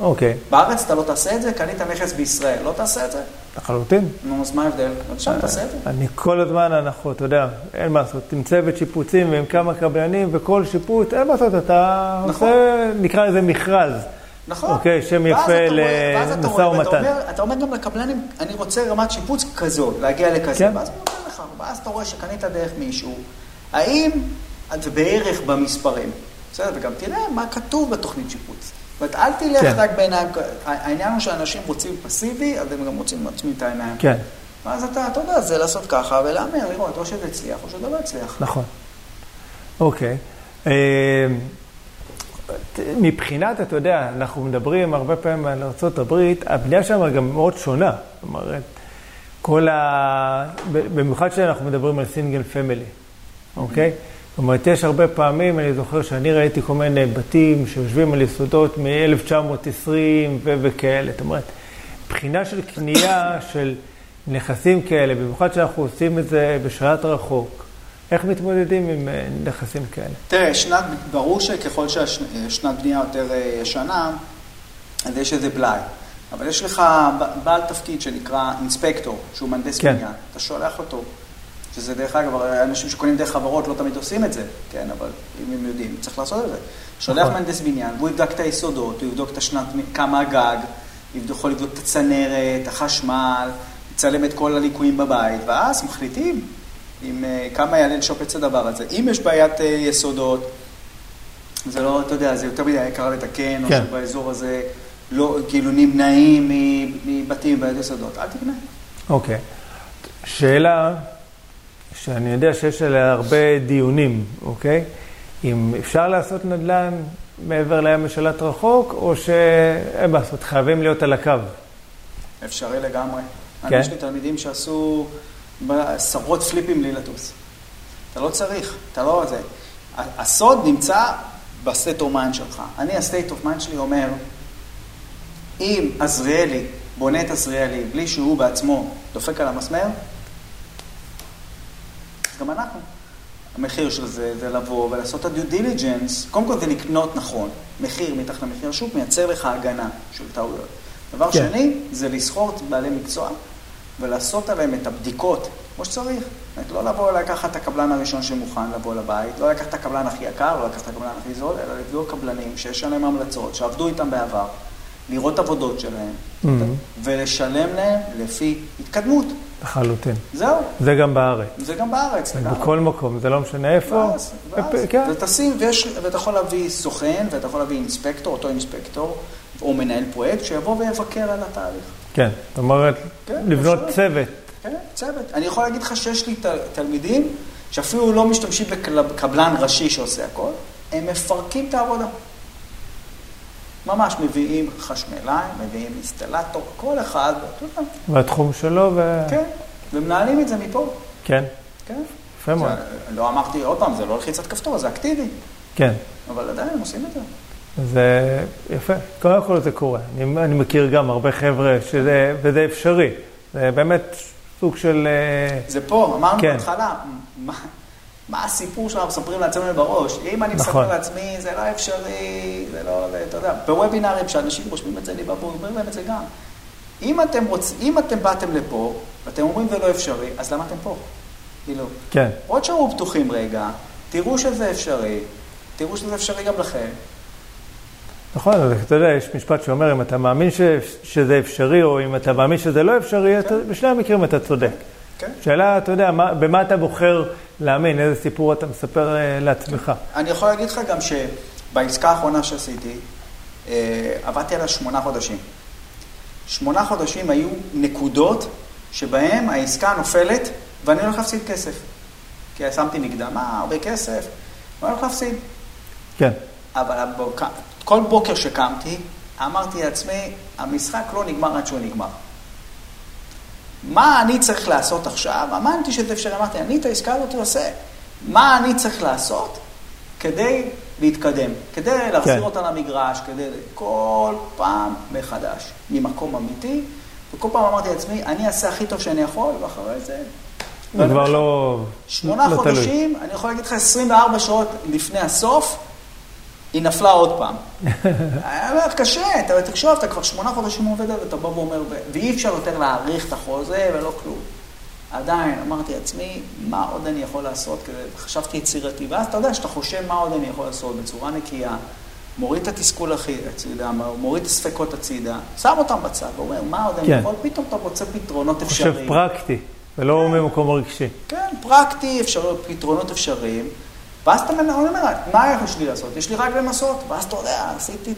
אוקיי, בארץ אתה לא תעשה את זה, קנית נכס בישראל, לא תעשה את זה? לחלוטין. נו, אז מה ההבדל? אז שם תעשה את זה. אני כל הזמן, אנחנו, אתה יודע, אין מה לעשות, עם צוות שיפוצים ועם כמה קבלנים וכל שיפוץ, אין מה לעשות, אתה נכון. עושה, נקרא לזה מכרז. נכון. אוקיי, שם ואז יפה ואז למשא ומתן. אומר- אתה אומר גם לקבלנים, אני רוצה רמת שיפוץ כזו, להגיע לכזה. כן. ואז הוא נותן לך, ואז אתה רואה שקנית דרך מישהו, האם זה בערך במספרים. בסדר, וגם תראה מה כתוב בתוכנית שיפוץ. זאת אומרת, אל תלך כן. רק בעיניים, העניין הוא שאנשים רוצים פסיבי, אז הם גם רוצים לעצמי את העיניים. כן, ואז אתה, אתה יודע, זה לעשות ככה ולהמר, לראות, או שזה הצליח או שזה לא הצליח. נכון. אוקיי. מבחינת, אתה יודע, אנחנו מדברים הרבה פעמים על ארה"ב, הבנייה שם גם מאוד שונה. זאת אומרת, כל ה... במיוחד כשאנחנו מדברים על סינגל פמילי, אוקיי? זאת אומרת, יש הרבה פעמים, אני זוכר שאני ראיתי כל מיני בתים שיושבים על יסודות מ-1920 ו- וכאלה. זאת אומרת, בחינה של קנייה של נכסים כאלה, במיוחד שאנחנו עושים את זה בשעת רחוק, איך מתמודדים עם אה, נכסים כאלה? תראה, שנת, ברור שככל שהשנת בנייה יותר אה, ישנה, אז יש איזה בלאי. אבל יש לך בעל תפקיד שנקרא אינספקטור, שהוא מהנדס כן. בניין. אתה שולח אותו, שזה דרך אגב, אנשים שקונים דרך חברות לא תמיד עושים את זה, כן, אבל אם הם יודעים, צריך לעשות את זה. שולח נכון. מהנדס בניין, והוא יבדק את היסודות, הוא יבדוק את השנת, כמה הגג, יבדוק- יכול לבדוק את הצנרת, החשמל, יצלם את כל הליקויים בבית, ואז מחליטים עם אה, כמה יעלה לשופץ את הדבר הזה. אם יש בעיית אה, יסודות, זה לא, אתה יודע, זה יותר מדי יקר לתקן, או כן. שבאזור הזה לא, כאילו נמנעים מבתים עם בעיית יסודות, אל תקנה. אוקיי. שאלה שאני יודע שיש עליה הרבה דיונים, אוקיי? אם אפשר לעשות נדל"ן מעבר לים בשלט רחוק, או שאין מה לעשות, חייבים להיות על הקו. אפשרי לגמרי. כן. אני, יש לי תלמידים שעשו עשרות פליפים בלי לטוס. אתה לא צריך, אתה לא... זה. הסוד נמצא ב state of mind שלך. אני, ה state of mind שלי אומר, אם עזריאלי בונה את עזריאלי בלי שהוא בעצמו דופק על המסמר, אז גם אנחנו. המחיר של זה, זה לבוא ולעשות את ה-due diligence, קודם כל זה לקנות נכון. מחיר מתחת למחיר השוק מייצר לך הגנה של טעויות. דבר כן. שני, זה לשכור בעלי מקצוע ולעשות עליהם את הבדיקות כמו שצריך. זאת אומרת, לא לבוא לקחת את הקבלן הראשון שמוכן לבוא לבית, לא לקחת את הקבלן הכי יקר, לא לקחת את הקבלן הכי זול, אלא לבדוק קבלנים שיש עליהם המלצות, שעבדו איתם בעבר, לראות עבודות שלהם, Mhm. ולשלם להם לפי התקדמות. לחלוטין. זהו, זה גם בארץ. זה גם בארץ. לגמרי. בכל מקום, זה לא משנה איפה. ואז, ואז, כן. ותשים, ויש, ואתה יכול להביא סוכן, ואתה יכול להביא אינספקטור, אותו אינספקטור, או מנהל פרויקט, שיבוא ויבקר על התהליך. כן, זאת אומרת, כן, לבנות אפשרי. צוות. כן, צוות. אני יכול להגיד לך שיש לי תל- תלמידים שאפילו לא משתמשים בקבלן ראשי שעושה הכל, הם מפרקים את העבודה. ממש מביאים חשמליים, מביאים אינסטלטור, כל אחד, אתה יודע, והתחום שלו, ו... כן, ומנהלים את זה מפה, כן, כן. יפה מאוד. לא אמרתי, עוד פעם, זה לא לחיצת כפתור, זה אקטיבי, כן, אבל עדיין הם עושים את זה. זה יפה. קודם כל זה קורה. אני, אני מכיר גם הרבה חבר'ה שזה, וזה אפשרי. זה באמת סוג של... אה, זה פה, אמרנו כן. בהתחלה, מה, מה הסיפור שאנחנו מספרים לעצמנו בראש? אם אני מספר נכון. לעצמי, זה לא אפשרי, זה לא, אתה יודע, בוובינארים שאנשים רושמים את זה לי בבוא, אומר להם את זה גם. אם אתם רוצים, אם אתם באתם לפה, ואתם אומרים זה לא אפשרי, אז למה אתם פה? כאילו, כן, עוד שערו פתוחים רגע, תראו שזה אפשרי, תראו שזה אפשרי גם לכם. נכון, אתה יודע, יש משפט שאומר, אם אתה מאמין ש, שזה אפשרי, או אם אתה מאמין שזה לא אפשרי, אתה, בשני המקרים אתה צודק. כן. שאלה, אתה יודע, מה, במה אתה בוחר להאמין, איזה סיפור אתה מספר אה, לעצמך. אני יכול להגיד לך גם שבעסקה האחרונה שעשיתי, אה, עבדתי עליה שמונה חודשים. שמונה חודשים היו נקודות שבהם העסקה נופלת ואני הולך להפסיד כסף. כי שמתי מקדמה, הרבה כסף, ואני הולך להפסיד. כן, אבל הבוק... כל בוקר שקמתי, אמרתי לעצמי, המשחק לא נגמר עד שהוא נגמר. מה אני צריך לעשות עכשיו? האמנתי שזה אפשרי, אמרתי, אני את העסקה הזאת עושה. מה אני צריך לעשות כדי להתקדם? כדי להחזיר כן. אותה למגרש, כדי כל פעם מחדש, ממקום אמיתי. וכל פעם אמרתי לעצמי, אני אעשה הכי טוב שאני יכול, ואחרי זה... זה כבר לא, שמונה לא תלוי. חודשים, אני יכול להגיד לך 24 שעות לפני הסוף, היא נפלה עוד פעם. היה לך קשה, אתה תחשוב, אתה כבר שמונה חודשים עובד על זה, אתה בא ואומר, ואי אפשר יותר להאריך את החוזה ולא כלום. עדיין, אמרתי לעצמי, מה עוד אני יכול לעשות חשבתי יצירתי, ואז אתה יודע שאתה חושב מה עוד אני יכול לעשות בצורה נקייה, מוריד את התסכול הצידה, מוריד את הספקות הצידה, שם אותם בצד, ואומר, מה עוד אני כן. יכול, פתאום אתה רוצה פתרונות חושב אפשריים. פרקטי, ולא ממקום רגשי. כן, פרקטי, אפשרויות, פתרונות אפשריים. ואז אתה אומר, מה יש לי לעשות? יש לי רק לנסות. ואז אתה יודע, עשיתי,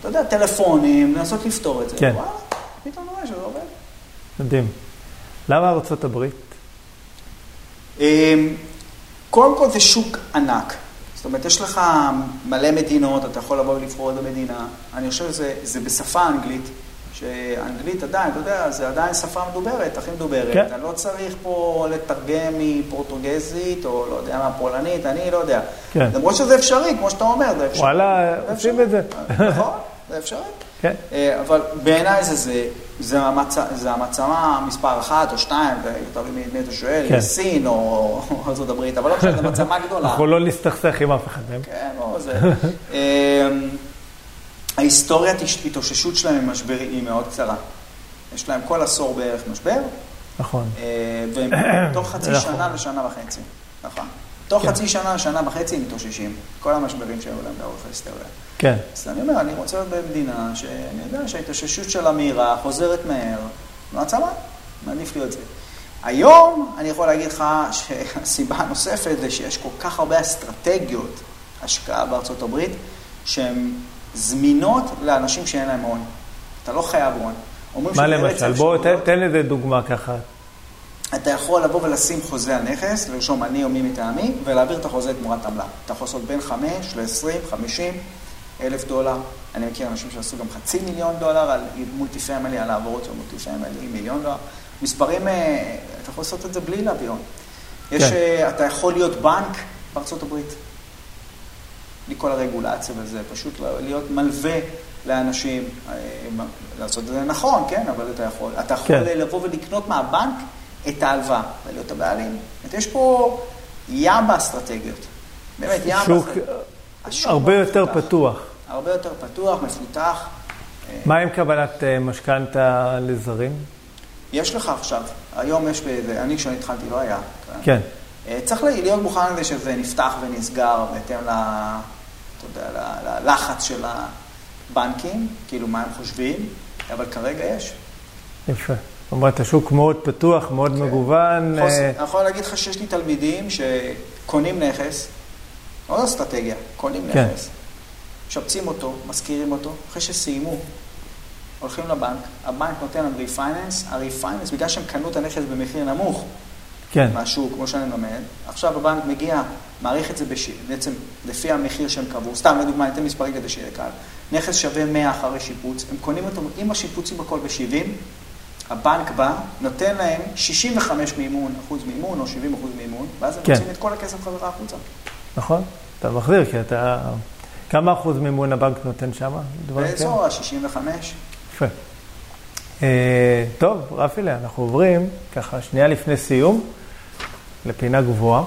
אתה יודע, טלפונים, לנסות לפתור את זה. כן. וואלה, פתאום רואה שזה עובד. מדהים. למה ארצות הברית? אמ, קודם כל זה שוק ענק. זאת אומרת, יש לך מלא מדינות, אתה יכול לבוא ולבחור איזה מדינה. אני חושב שזה זה בשפה אנגלית, שאנגלית עדיין, אתה יודע, זה עדיין שפה מדוברת, הכי מדוברת. כן. אתה לא צריך פה לתרגם מפורטוגזית, או לא יודע מה, פולנית, אני לא יודע. כן. למרות שזה אפשרי, כמו שאתה אומר, זה אפשרי. וואלה, עושים. את זה. נכון, זה אפשרי. כן, אה, אבל בעיניי זה, זה, זה, המצ... זה המעצמה מספר אחת או שתיים, תלוי מי אתה שואל, כן. סין או ארצות הברית, אבל לא משנה, זו מעצמה גדולה. אנחנו לא נסתכסך עם אף אחד מהם. כן, לא, זה... ההיסטוריית התאוששות שלהם ממשבר היא מאוד קצרה. יש להם כל עשור בערך משבר, נכון. אה, והם תוך חצי נכון. שנה לשנה וחצי. נכון. תוך כן. חצי שנה לשנה וחצי הם מתאוששים. כל המשברים שהיו להם לאורך ההיסטוריה. כן, אז אני אומר, אני רוצה להיות במדינה שאני יודע שההתאוששות שלה מהירה, חוזרת מהר, מעצמה, מעדיף להיות זה. היום אני יכול להגיד לך שהסיבה הנוספת זה שיש כל כך הרבה אסטרטגיות השקעה בארצות הברית, שהן זמינות לאנשים שאין להם הון. אתה לא חייב הון. מה למשל? בוא. תן- תן לזה דוגמה ככה. אתה יכול לבוא ולשים חוזה על נכס, לרשום אני או מי מטעמי, ולהעביר את החוזה תמורת עמלה. אתה יכול לעשות בין 5 ל-20, 50, אלף דולר. אני מכיר אנשים שעשו גם חצי מיליון דולר על multi family, על העברות של multi family, מיליון דולר. מספרים, אה, אתה יכול לעשות את זה בלי להביא הון. יש, כן. אה, אתה יכול להיות בנק בארצות הברית. בלי כל הרגולציה וזה, פשוט להיות מלווה לאנשים, אה, לעשות את זה נכון, כן, אבל אתה יכול. אתה יכול כן. לבוא ולקנות מהבנק את ההלוואה ולהיות הבעלים. זאת יש פה ים באסטרטגיות. באמת, ים שוק באסטרטגיות. השוק הרבה מאוד יותר מפותח. פתוח. הרבה יותר פתוח, מפותח. מה עם קבלת אה, משכנתה לזרים? יש לך עכשיו, היום יש, אני כשאני התחלתי לא היה. כן. אה, צריך להיות מוכן לזה שזה נפתח ונסגר בהתאם ל... אתה יודע, ללחץ של הבנקים, כאילו מה הם חושבים, אבל כרגע יש. יפה. זאת אומרת, השוק מאוד פתוח, מאוד מגוון. חוס- אה, אני יכול להגיד לך שיש לי תלמידים שקונים נכס, לא אסטרטגיה, קונים כן. נכס, משפצים אותו, משכירים אותו, אחרי שסיימו, הולכים לבנק, הבנק נותן להם refinance, ה refinance, בגלל שהם קנו את הנכס במחיר נמוך, כן, מהשוק, כמו שאני מלמד. עכשיו הבנק מגיע, מעריך את זה בש... בעצם לפי המחיר שהם קבעו. סתם, לדוגמה, אני אתן מספרים כדי שיהיה קל. נכס שווה 100 אחרי שיפוץ, הם קונים אותו עם השיפוצים הכל ב-70, הבנק בא, נותן להם 65 מימון, אחוז מימון או 70 אחוז מימון, ואז הם כן. מוצאים את כל הכסף חזרה החוצה. נכון? אתה מחזיר, כי אתה... כמה אחוז מימון הבנק נותן שם? באזור ה-65. יפה. אה, טוב, רפילה, אנחנו עוברים, ככה, שנייה לפני סיום, לפינה גבוהה.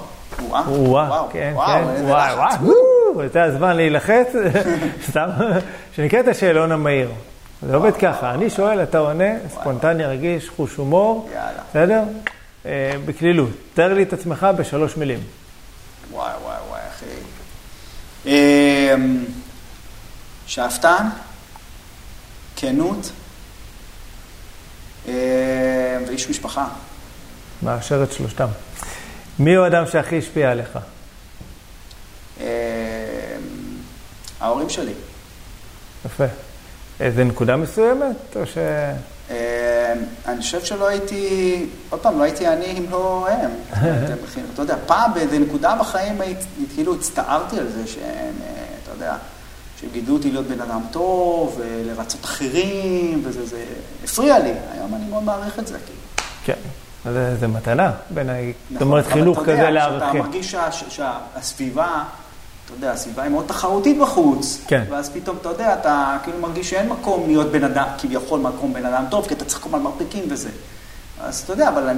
וואו, וואו, כן, כן, וואו. וואו, זה הזמן להילחץ, סתם, שנקרא את השאלון המהיר. זה עובד ככה, אני שואל, אתה עונה, ספונטני, רגיש, חוש הומור. בסדר? אה, בקלילות. תאר לי את עצמך בשלוש מילים. וואי, וואי, וואי, אחי. אמ, שאפתן, כנות, אמ, ואיש משפחה. מאשר את שלושתם. מי הוא האדם שהכי השפיע עליך? אמ, ההורים שלי. יפה. איזה נקודה מסוימת? או ש... אמ, אני חושב שלא הייתי, עוד פעם, לא הייתי אני אם לא הם. אתה יודע, פעם באיזה נקודה בחיים כאילו הצטערתי על זה שהם, אה, אתה יודע, שהם גידלו אותי להיות בן אדם טוב, ולרצות אחרים, וזה זה הפריע לי. היום אני מאוד מעריך את זה, כאילו. כן. זה, זה מתנה בעיניי. זאת נכון, אומרת, אבל חינוך אתה יודע, כזה לערכים. כשאתה מרגיש שה- שהסביבה, אתה יודע, הסביבה היא מאוד תחרותית בחוץ. כן. ואז פתאום, אתה יודע, אתה כאילו מרגיש שאין מקום להיות בן אדם, כביכול מקום בן אדם טוב, כי אתה צריך כל הזמן מרפקים וזה. אז אתה יודע, אבל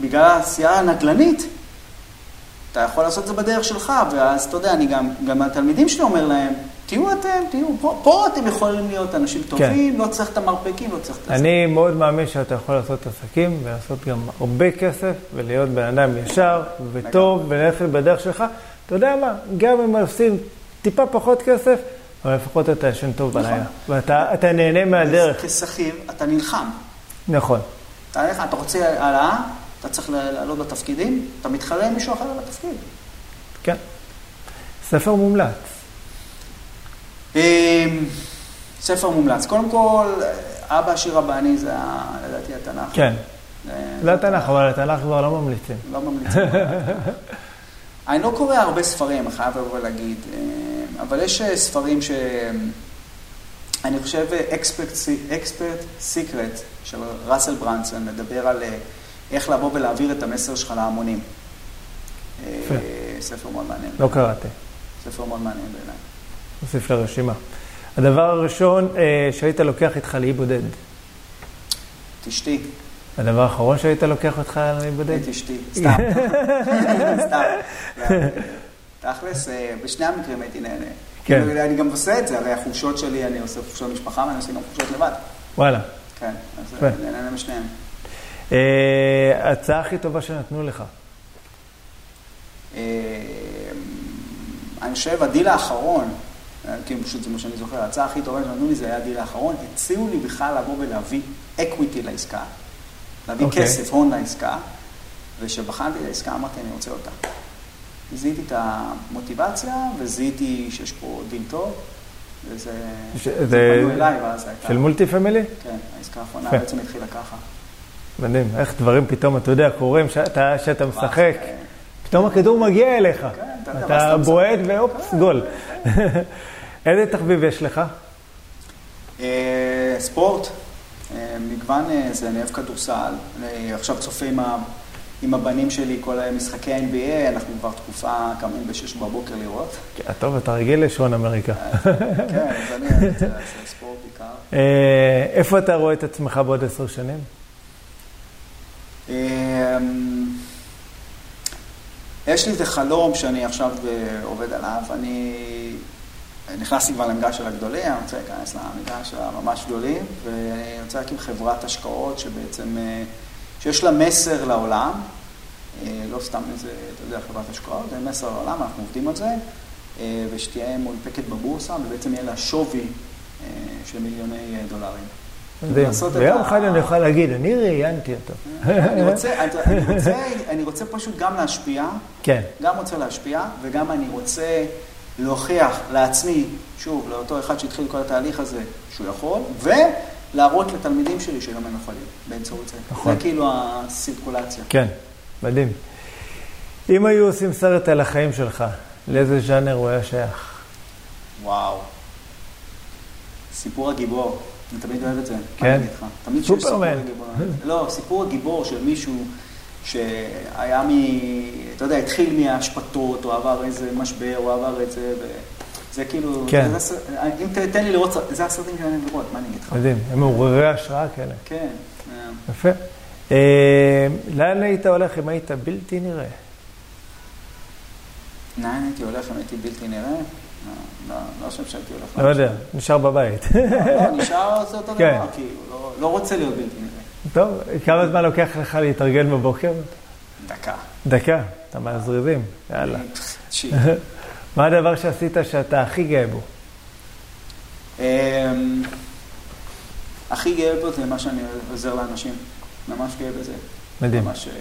בגלל העשייה הנדל"נית, אתה יכול לעשות את זה בדרך שלך, ואז אתה יודע, אני גם, גם התלמידים שלי אומר להם, תהיו אתם, תהיו, פה, פה אתם יכולים להיות אנשים טובים, לא צריך את המרפקים, לא צריך את. כן. אני מאוד מאמין שאתה יכול לעשות עסקים ולעשות גם הרבה כסף ולהיות בן אדם ישר וטוב וללכת בדרך שלך. אתה יודע מה, גם אם עושים טיפה פחות כסף, אבל לפחות אתה ישן טוב נכון. בלילה. ואתה אתה נהנה מהדרך. כשכיר, אתה נלחם. נכון. אתה, אתה רוצה העלאה, אתה צריך לעלות בתפקידים, אתה מתחרה עם מישהו אחר על התפקיד. כן. ספר מומלץ. אמ, ספר מומלץ. קודם כל, אבא עשיר רבא אני זה לדעתי התנ"ך. כן. זה- זה התנ"ך, אבל התנ"ך כבר לא ממליצים. לא ממליצים. אני לא קורא הרבה ספרים, אני חייב לבוא ולהגיד, אמ, אבל יש אה, ספרים ש... אני חושב אקספרט סיקרט של ראסל ברנסון מדבר על אה, איך לבוא ולהעביר את המסר שלך להמונים. אה. ספר מאוד מעניין. לא קראתי. ספר מאוד מעניין בעיניי. נוסיף לרשימה. הדבר הראשון אה, שהיית לוקח איתך לאי בודד. את אשתי, הדבר האחרון שהיית לוקח אותך לאי בודד? את אשתי, סתם. סתם. תכלס, אה, בשני המקרים הייתי נהנה. כן. כאילו, אני גם עושה את זה, הרי החופשות שלי, אני עושה חופשות משפחה ואני עושה גם חופשות לבד. וואלה. כן, אז. אני נהנה משניהם. אה, ההצעה הכי טובה שנתנו לך. אני חושב, הדיל האחרון, כאילו פשוט זה מה שאני זוכר, ההצעה הכי טובה שנתנו לי זה היה הדיל האחרון, הציעו לי בכלל לבוא ולהביא equity לעסקה, להביא אוקיי. כסף, הון לעסקה, וכשבחנתי את העסקה אמרתי, אני רוצה אותה. זיהיתי את המוטיבציה, וזיהיתי שיש פה דיל טוב, וזה... ש- זה זה- פנו אליי, ואז הייתה... של multi family? כן, העסקה האחרונה. בעצם התחילה ככה. מדהים, איך דברים פתאום, אתה יודע, קורים שאתה, שאתה משחק, זה- פתאום הכדור מגיע אליך. כן, אתה בועט. ואופס, גול. איזה תחביב יש לך? אה, ספורט, אה, מגוון אה, זה, אני אוהב כדורסל. אני עכשיו צופה עם, ה, עם הבנים שלי כל משחקי ה-NBA, אנחנו כבר תקופה קמים ב-6 בבוקר לראות. כן, טוב, אתה רגיל לשעון אמריקה. כן, אז אני אוהב את ספורט בעיקר. איפה אתה רואה את עצמך בעוד עשר שנים? אה, יש לי איזה חלום שאני עכשיו עובד עליו, אני נכנסתי כבר למגרש של הגדולים, אני רוצה להיכנס למגרש של הממש גדולים, ואני רוצה להקים חברת השקעות שבעצם, אה, שיש לה מסר לעולם, אה, לא סתם איזה, אתה יודע, חברת השקעות, זה מסר לעולם, אנחנו עובדים על זה, ושתהיה מונפקת בבורסה, ובעצם יהיה לה שווי של מיליוני דולרים. ביום אחד אני יכול להגיד, אני ראיינתי אותו. אני רוצה, אני, רוצה, אני רוצה פשוט גם להשפיע, כן. גם רוצה להשפיע, וגם אני רוצה להוכיח לעצמי, שוב, לאותו אחד שהתחיל כל התהליך הזה, שהוא יכול, ולהראות לתלמידים שלי שגם הם יכולים באמצעות זה. נכון. זה כאילו הסירקולציה. כן, מדהים. אם היו עושים סרט על החיים שלך, לאיזה ז'אנר הוא היה שייך? וואו. סיפור הגיבור. אני תמיד אוהב את זה. כן? תמיד שיש סיפור הגיבור. לא, סיפור הגיבור של מישהו שהיה מ... אתה יודע, התחיל מהשפטות, או עבר איזה משבר, או עבר את זה, וזה כאילו... כן. אם תתן לי לראות, זה הסרטים שאני אוהב לראות, מה אני אגיד לך? מדהים, הם מעוררי השראה כאלה. כן. יפה. אה, לאן היית הולך אם היית בלתי נראה? לאן הייתי הולך אם הייתי בלתי נראה? לא, לא חושב שהייתי הולך... לא יודע, נשאר בבית. לא, נשאר זה אותו כן. דבר, כאילו, לא, לא רוצה להיות בלתי נראה. טוב, כמה זמן לוקח לך להתארגן בבוקר? דקה. דקה? אתה מהזריזים, יאללה. מה הדבר שעשית שאתה הכי גאה בו? אמ, הכי גאה בו זה מה שאני עוזר לאנשים. ממש גאה בזה. מדהים. ממש אה,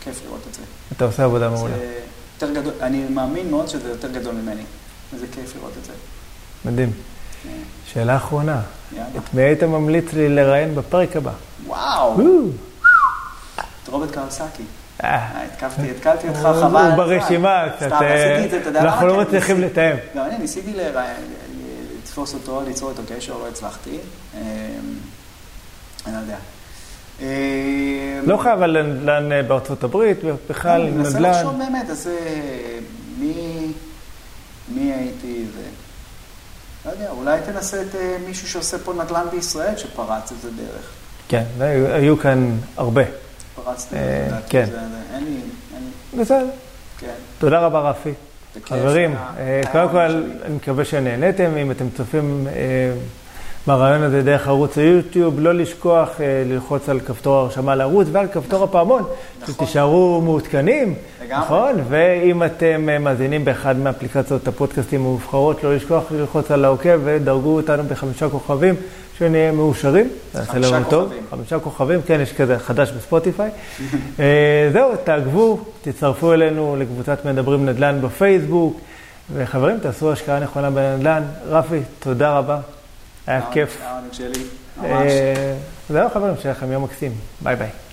כיף לראות את זה. אתה עושה עבודה מעולה. אני מאמין מאוד שזה יותר גדול ממני. וזה כיף לראות את זה. מדהים. שאלה אחרונה. את מי היית ממליץ לי לראיין בפרק הבא? וואו. את רוברט קרסקי. אה. אה, התקפתי, התקלתי אותך, חבל. הוא ברשימה, קצת. סתם, עשיתי את זה, אתה יודע למה? אנחנו לא מצליחים לתאם. גם אני ניסיתי לתפוס אותו, ליצור איתו קשר, לא הצלחתי. אני לא יודע. לא חייב על נדל"ן בארצות הברית, בכלל נדל"ן. אני מנסה לחשוב באמת, אז מי... הייתי ו... לא יודע, אולי תנסה את אה, מישהו שעושה פה נדל"ן בישראל, שפרץ את זה דרך. כן, היו כאן הרבה. פרצת את אה, כן. אין לי... בסדר. כן. תודה רבה, רפי. חברים, אה, קודם כל, אני מקווה שנהניתם. אם אתם צופים ברעיון הזה דרך ערוץ היוטיוב, לא לשכוח ללחוץ על כפתור ההרשמה לערוץ ועל כפתור הפעמון, נכון. שתישארו מעודכנים. נכון, ואם אתם אה, מאזינים באחד מאפליקציות הפודקאסטים המובחרות, לא לשכוח ללחוץ על העוקב ודרגו אותנו בחמישה כוכבים, שנהיה מאושרים. חמישה כוכבים. חמישה כוכבים, כן, יש כזה חדש בספוטיפיי. אה, זהו, תעקבו, תצטרפו אלינו לקבוצת מדברים נדל"ן בפייסבוק, וחברים, תעשו השקעה נכונה בנדל"ן. רפי, תודה רבה, היה כיף. אה, זהו חברים, שיהיה לכם יום מקסים. ביי ביי.